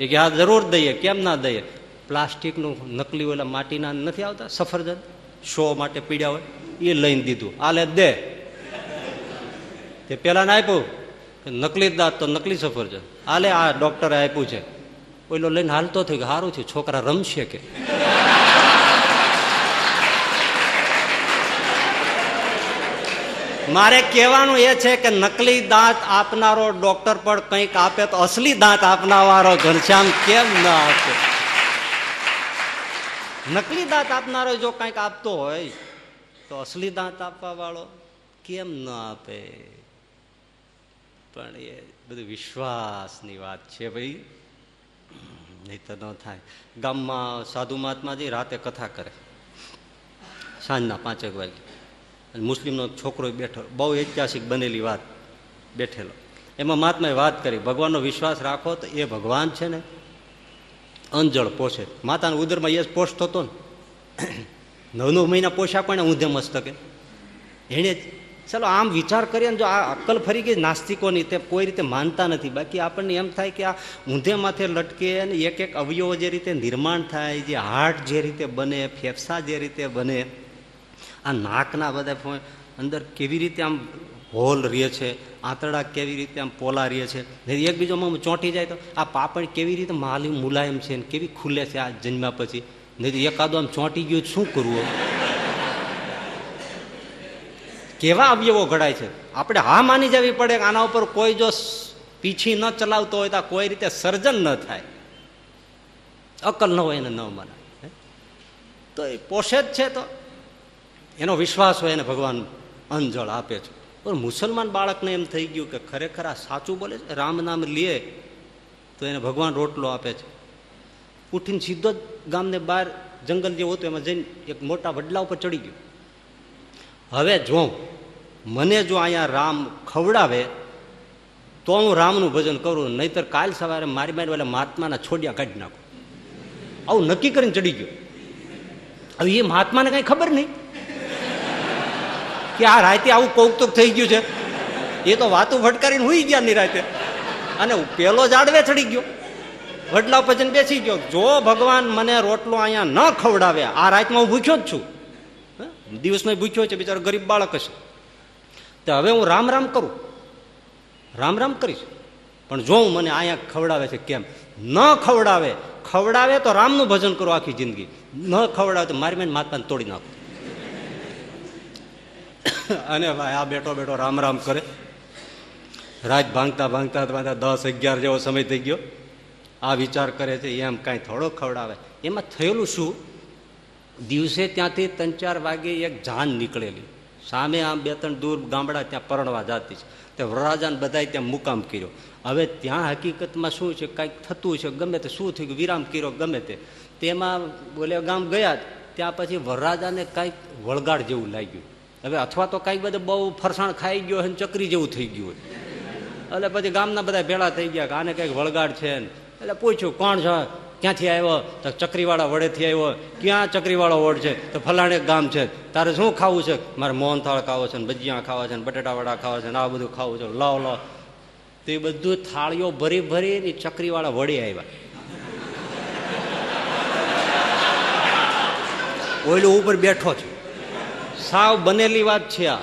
એ કે, હા, જરૂર દઈએ, કેમ ના દઈએ? પ્લાસ્ટિકનું નકલી ઓલા માટીના નથી આવતા, સફરજન, શો માટે પીડ્યા હોય, એ લઈને દીધું. આલે દે. તે પેલાને આપ્યું નકલી દાંત તો નકલી સફરજન. આલે આ ડોક્ટરે આપ્યું છે. ઓઈલો લઈને હાલતો થયો કે સારું છે છોકરા રમશે કે? મારે કહેવાનું એ છે કે નકલી દાંત આપનારો ડોક્ટર પણ કંઈક આપે તો અસલી દાંત આપનારો ઘનશ્યામ કેમ ના આપે? નકલી દાંત આપનારો જો કંઈક આપતો હોય, તો અસલી દાંત આપવા વાળો કેમ ન આપે? પણ એ બધું વિશ્વાસની વાત છે ભાઈ. નહીં તો ન થાય. ગામમાં સાધુ મહાત્માજી રાતે કથા કરે. સાંજના પાંચેક વાગે. અને મુસ્લિમનો છોકરો બેઠો. બહુ ઐતિહાસિક બનેલી વાત બેઠેલો. એમાં મહાત્માએ વાત કરી, ભગવાનનો વિશ્વાસ રાખો તો એ ભગવાન છે ને અંજળ પોષે. માતાના ઉદરમાં એ જ પોષતો હતો ને. નવ નવ મહિના પોષા પણ ઊંધે મસ્તકે. એણે ચાલો, આમ વિચાર કરીએ ને જો આ અક્કલ ફરી ગઈ નાસ્તિકોની, તે કોઈ રીતે માનતા નથી. બાકી આપણને એમ થાય કે આ ઊંધે માથે લટકે અને એક એક અવયવો જે રીતે નિર્માણ થાય, જે હાર્ટ જે રીતે બને, ફેફસા જે રીતે બને, આ નાકના બધા અંદર કેવી રીતે આમ હોલ રહે છે, આંતરડા કેવી રીતે આમ પોલા રહે છે એકબીજામાં ચોંટી જાય તો આ પાપડ કેવી રીતે માલી, મુલાયમ છે કેવી ખુલે છે આ જન્મ્યા પછી? નહીં એકાદો આમ ચોંટી ગયું, શું કરવું? કેવા અવયવો ઘડાય છે? આપણે હા માની જવી પડે કે આના ઉપર કોઈ જો પીછી ન ચલાવતો હોય તો કોઈ રીતે સર્જન ન થાય. અકલ ન હોય એને ન મનાય તો એ પોષે જ છે તો. એનો વિશ્વાસ હોય એને ભગવાન અંજળ આપે છે. પણ મુસલમાન બાળકને એમ થઈ ગયું કે ખરેખર આ સાચું બોલે છે? રામ નામ લે તો એને ભગવાન રોટલો આપે છે. ઉઠીને સીધો જ ગામને બહાર જંગલ જેવું હતું, એમાં જઈને એક મોટા વડલા ઉપર ચડી ગયું. હવે જો મને જો અહીંયા રામ ખવડાવે, તો હું રામનું ભજન કરું, નહીતર કાલ સવારે મારી મારી વાળા મહાત્માના છોડિયા કાઢી નાખું. આવું નક્કી કરીને ચડી ગયો. હવે એ મહાત્માને કઈ ખબર નહીં કે આ રાતે આવું કૌતુક થઈ ગયું છે. એ તો વાતું ફટકારીને હુઈ ગયા ની રાતે. અને પેલો જાડવે ચડી ગયો. વડલા ભજન બેસી ગયો. જો ભગવાન મને રોટલો અહીંયા ન ખવડાવે, આ રાતમાં હું ભૂખ્યો જ છું. દિવસનો ભૂખ્યો છે બિચારો ગરીબ બાળક હશે. તો હવે હું રામ રામ કરું. રામ રામ કરીશ. પણ જો હું મને અહીંયા ખવડાવે છે કેમ? ન ખવડાવે. ખવડાવે તો રામનું ભજન કરો આખી જિંદગી. ન ખવડાવે તો મારી મેં મહાત્માને તોડી નાખો. અને ભાઈ આ બેઠો બેઠો રામ રામ કરે. રાત ભાંગતા ભાંગતા ભાંગતા દસ અગિયાર જેવો સમય થઈ ગયો. આ વિચાર કરે છે, એમ કાંઈ થોડો ખવડાવે. એમાં થયેલું શું? દિવસે ત્યાંથી ત્રણ ચાર વાગે એક જાન નીકળેલી. સામે આમ બે ત્રણ દૂર ગામડા ત્યાં પરણવા જતી છે. તે વરરાજાને બધાએ ત્યાં મુકામ કર્યો. હવે ત્યાં હકીકતમાં શું છે, કાંઈક થતું છે, ગમે તે શું થયું, વિરામ કર્યો, ગમે તે. તેમાં બોલે, ગામ ગયા ત્યાં પછી વરરાજાને કાંઈક વળગાડ જેવું લાગ્યું. હવે અથવા તો કાંઈક બધું બહુ ફરસાણ ખાઈ ગયો હોય ને ચકરી જેવું થઈ ગયું એટલે પછી ગામના બધા ભેળા થઈ ગયા કે આને કંઈક વળગાડ છે એટલે પૂછ્યું, કોણ છે? ક્યાંથી આવ્યો? તો ચકરીવાળા વડેથી આવ્યો. ક્યાં ચકરીવાળો વડ છે? તો ફલાણે ગામ છે. તારે શું ખાવું છે? મારે મોહનથાળ ખાવો છે ને ભજીયા ખાવા છે ને બટેટા ખાવા છે ને આ બધું ખાવું છે. લાવ લાવ. તો એ બધું થાળીઓ ભરી ભરી ને ચકરીવાળા વડે આવ્યા. ઓયલો ઉપર બેઠો છું. સાવ બનેલી વાત છે આ.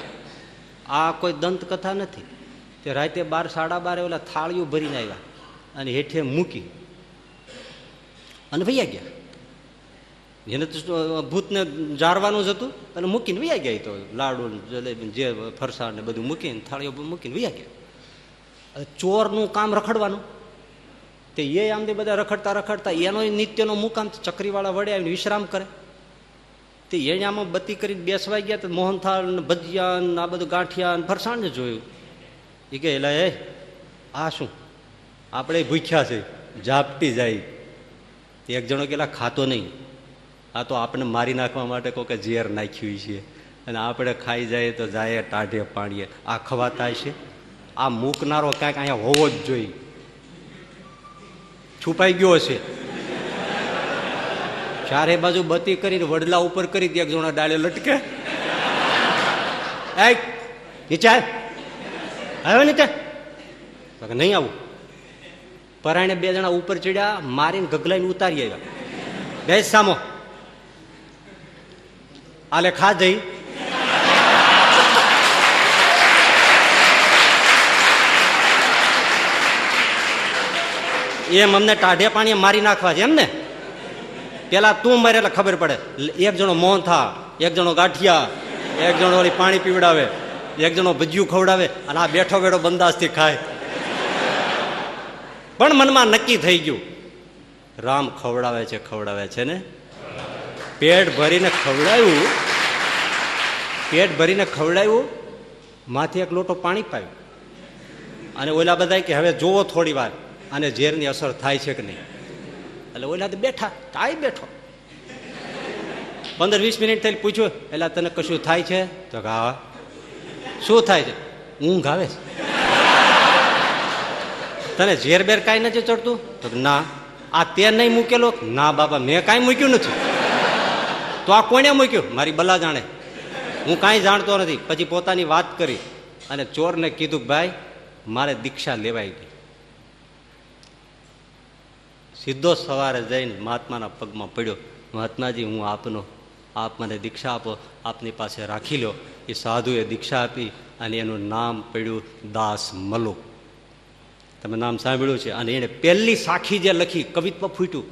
આ કોઈ દંતકથા નથી. તે રાતે બાર, સાડા બારે ઓલા થાળીઓ ભરીને આવ્યા અને હેઠે મૂકી. અને ભૈયા ગયા. એને તો ભૂતને જાળવાનું જ હતું, અને મૂકીને વૈયા ગયા તો, લાડુ જલેબી જે ફરસાણ ને બધું મૂકીને, થાળીઓ મૂકીને વૈયા ગયા. ચોરનું કામ રખડવાનું. તે એ આમથી બધા રખડતા રખડતા એનો નિત્યનો મુકામ ચક્રીવાળા વડે આવીને વિશ્રામ કરે. તે એને આમાં બત્તી કરીને બેસવાઈ ગયા તો મોહનથાળ ને ભજીયા ને આ બધું ગાંઠિયા ને ફરસાણ જોયું. એ કે, એલા, એ, આ શું? આપણે ભૂખ્યા છે, ઝાપટી જાય. એક જણો કેટલા ખાતો નહીં. આ તો આપણે મારી નાખવા માટે કોઈ ઝેર નાખ્યું છે. અને આપણે ખાઈ જાય તો જાય, ટાઢે પાણીએ. આ ખવાતા છે આ મૂકનારો કાંઈક અહીંયા હોવો જ જોઈએ. છુપાઈ ગયો છે ચારે બાજુ બતી કરીને વડલા ઉપર કરી એક જણા ડાળે લટકે. એ નીચે આવ્યો નીચે? નહીં આવું. પરાયણે બે જણા ઉપર ચડ્યા, મારીને ગગલાઈને ઉતારી આવ્યા. બે સામો. આલે ખા જઈ. એમ અમને ટાઢે પાણી મારી નાખવા છે, એમ ને? પેલા તું મરે એટલે ખબર પડે. એક જણો મોહન થા, એક જણો ગાંઠિયા, એક જણો પાણી પીવડાવે, એક જણો ભજીયું ખવડાવે અને આ બેઠો બેઠો બંદાજથી ખાય. પણ મનમાં નક્કી થઈ ગયું. રામ ખવડાવે છે ખવડાવે છે ને? પેટ ભરીને ખવડાવ્યું પેટ ભરીને ખવડાવ્યું માથી એક લોટો પાણી પાયું. અને ઓલા બધા કે, હવે જોવો થોડી વાર અને ઝેરની અસર થાય છે કે નહીં? એટલે ઓલા તો બેઠા, કાંઈ બેઠો. પંદર વીસ મિનિટ થઈ પૂછ્યું એટલે તને કશું થાય છે? તો હા. શું થાય છે? ઊંઘ આવે છે. તને ઝેર બેર કાંઈ નથી ચડતું? તો ના, આ તે નહીં મૂકેલો? ના બાબા, મેં કાંઈ મૂક્યું નથી. તો આ કોને મૂક્યું? મારી બલા જાણે. હું કાંઈ જાણતો નથી. પછી પોતાની વાત કરી અને ચોરને કીધું, ભાઈ, મારે દીક્ષા લેવાઈ ગઈ. સીધો સવારે જઈને મહાત્માના પગમાં પડ્યો. મહાત્માજી, હું આપનો, આપ મને દીક્ષા આપો. આપની પાસે રાખી લો. એ સાધુએ દીક્ષા આપી અને એનું નામ પડ્યું દાસ મલો તમે નામ સાંભળ્યું છે. અને એણે પહેલી સાખી જે લખી, કવિત્વ ફૂટ્યું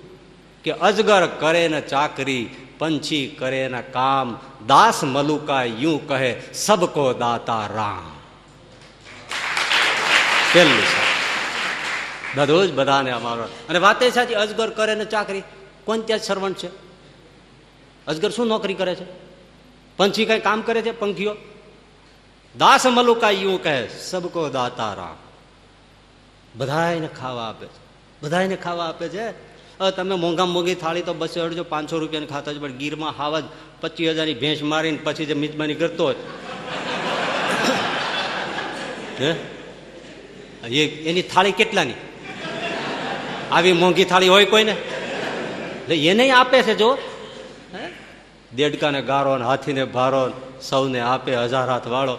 કે, અજગર કરે ને ચાકરી, પંછી કરે ને કામ, દાસ મલુકા યું કહે, સબકો દાતા રામ. પહેલી બધું જ બધાને અમારો અને વાતે સાચી, અજગર કરે ને ચાકરી. કોણ ત્યાં સર્વન્ટ છે? અજગર શું નોકરી કરે છે? પંછી કઈ કામ કરે છે? પંખીઓ? દાસ મલુકા યુ કહે, સબકો દાતા રામ. બધાને ખાવા આપે છે. બધાને ખાવા આપે છે. તમે મોંઘા મોંઘી થાળી તો બસો અડજો પાંચસો રૂપિયાની ખાતા છો, પણ ગીરમાં હાવા જ પચીસ હજારની ભેંસ મારીને પછી જે મિજબાની કરતો હોય. હે? એની થાળી કેટલાની? આવી મોંઘી થાળી હોય કોઈને? એટલે એને આપે છે જો. દેડકાને ગારો ને હાથીને ભારો સૌને આપે, હજાર હાથ વાળો.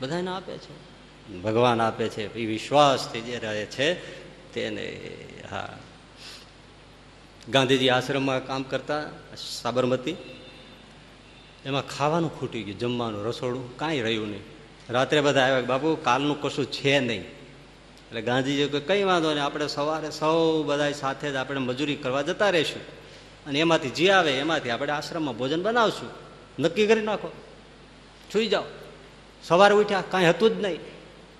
બધાને આપે છે. ભગવાન આપે છે, એ વિશ્વાસથી જે રહે છે, તેને હા ગાંધીજી આશ્રમમાં કામ કરતા, સાબરમતી. એમાં ખાવાનું ખૂટી ગયું, જમવાનું, રસોડું, કાંઈ રહ્યું નહીં. રાત્રે બધા આવ્યા બાપુ, કાલનું કશું છે નહીં. એટલે ગાંધીજી કે કંઈ વાંધો નહીં, આપણે સવારે સૌ બધા સાથે જ આપણે મજૂરી કરવા જતા રહીશું. અને એમાંથી જે આવે, એમાંથી આપણે આશ્રમમાં ભોજન બનાવશું. નક્કી કરી નાખો. છૂઈ જાઓ. સવારે ઉઠ્યા, કાંઈ હતું જ નહીં.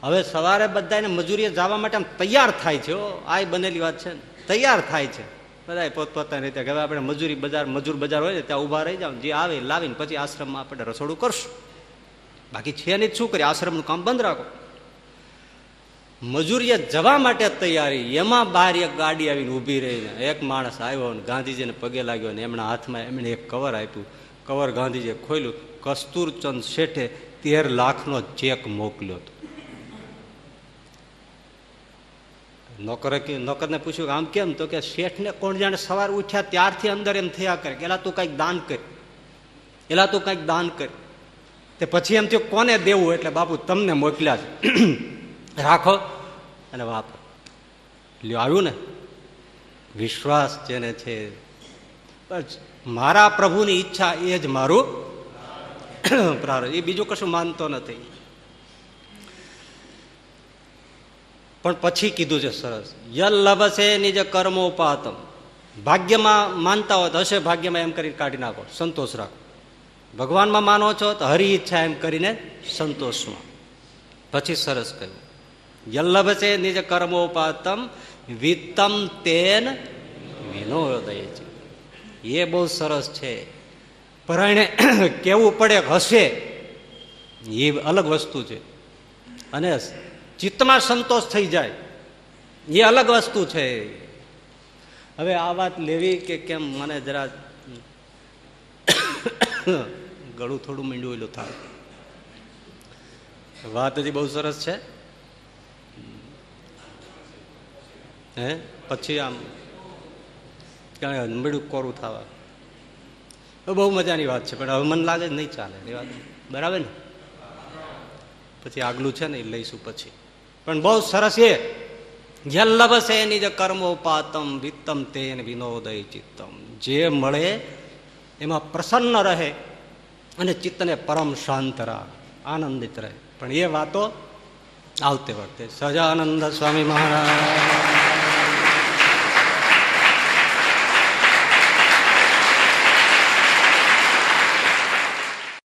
હવે સવારે બધાને મજૂરીએ જવા માટે તૈયાર થાય છે આ બનેલી વાત છે તૈયાર થાય છે. બધા પોતપોતાની રીતે હવે આપણે મજૂરી બજાર, મજૂર બજાર હોય ને ત્યાં ઊભા રહી જાવ જે આવે લાવીને પછી આશ્રમમાં આપણે રસોડું કરશું. બાકી છે નહીં શું કરીએ? આશ્રમનું કામ બંધ રાખો. મજૂરીએ જવા માટે તૈયારી. એમાં બહાર એક ગાડી આવીને ઊભી રહીને એક માણસ આવ્યો ને, ગાંધીજીને પગે લાગ્યો ને એમના હાથમાં એમણે એક કવર આપ્યું. કવર ગાંધીજીએ ખોલ્યું કસ્તુરચંદ શેઠે તેર લાખનો ચેક મોકલ્યો હતો. નોકરે નોકરને પૂછ્યું કે, આમ કેમ? તો કે, શેઠને કોણ જાણે સવાર ઉઠ્યા ત્યારથી અંદર એમ થયા કરે. કે એલા તું કંઈક દાન કર. એલા તું કંઈક દાન કર. તે પછી એમ થયું, કોને દેવું? એટલે બાપુ, તમને મોકલ્યા છે. રાખો. અને વાપરો. લ્યો, આવ્યું ને? વિશ્વાસ જેને છે. મારા પ્રભુની ઈચ્છા એ જ મારું પ્રારંભ. એ બીજું કશું માનતો નથી. પણ પછી કીધું છે સરસ. યલ લભસે કર્મો ઉપાહતમ ભાગ્યમાં માનતા હોય તો હશે ભાગ્યમાં એમ કરીને કાઢી નાખો. સંતોષ રાખો. ભગવાનમાં માનો છો તો હરી ઈચ્છા એમ કરીને સંતોષમાં. પછી સરસ કહ્યું. યલ્લભસે નિજ કર્મોપાતમ વિતમ તેન વિનોદય છે એ બહુ સરસ છે. પરાયણે કેવું પડે હશે? એ અલગ વસ્તુ છે. અને ચિત્તમાં સંતોષ થઈ જાય. એ અલગ વસ્તુ છે. હવે આ વાત લેવી કે કેમ? મને જરા ગળું થોડું મીંડું એલું થાય. વાત હજી બહુ સરસ છે. હે? પછી આમ મીંડું કોરું થવા. બહુ મજાની વાત છે, પણ હવે મને લાગે નહીં ચાલે. એ વાત બરાબર ને? પછી આગલું છે ને એ લઈશું પછી. પણ બહુ સરસ એ યલ્લભસે એની જે કર્મોપાતમ વિત્તમ તેન વિનોદય ચિત્તમ. જે મળે એમાં પ્રસન્ન રહે અને ચિત્તને પરમ શાંત રાખે, આનંદિત રહે. પણ એ વાતો આવતે વખતે સજાનંદ સ્વામી મહારાજ.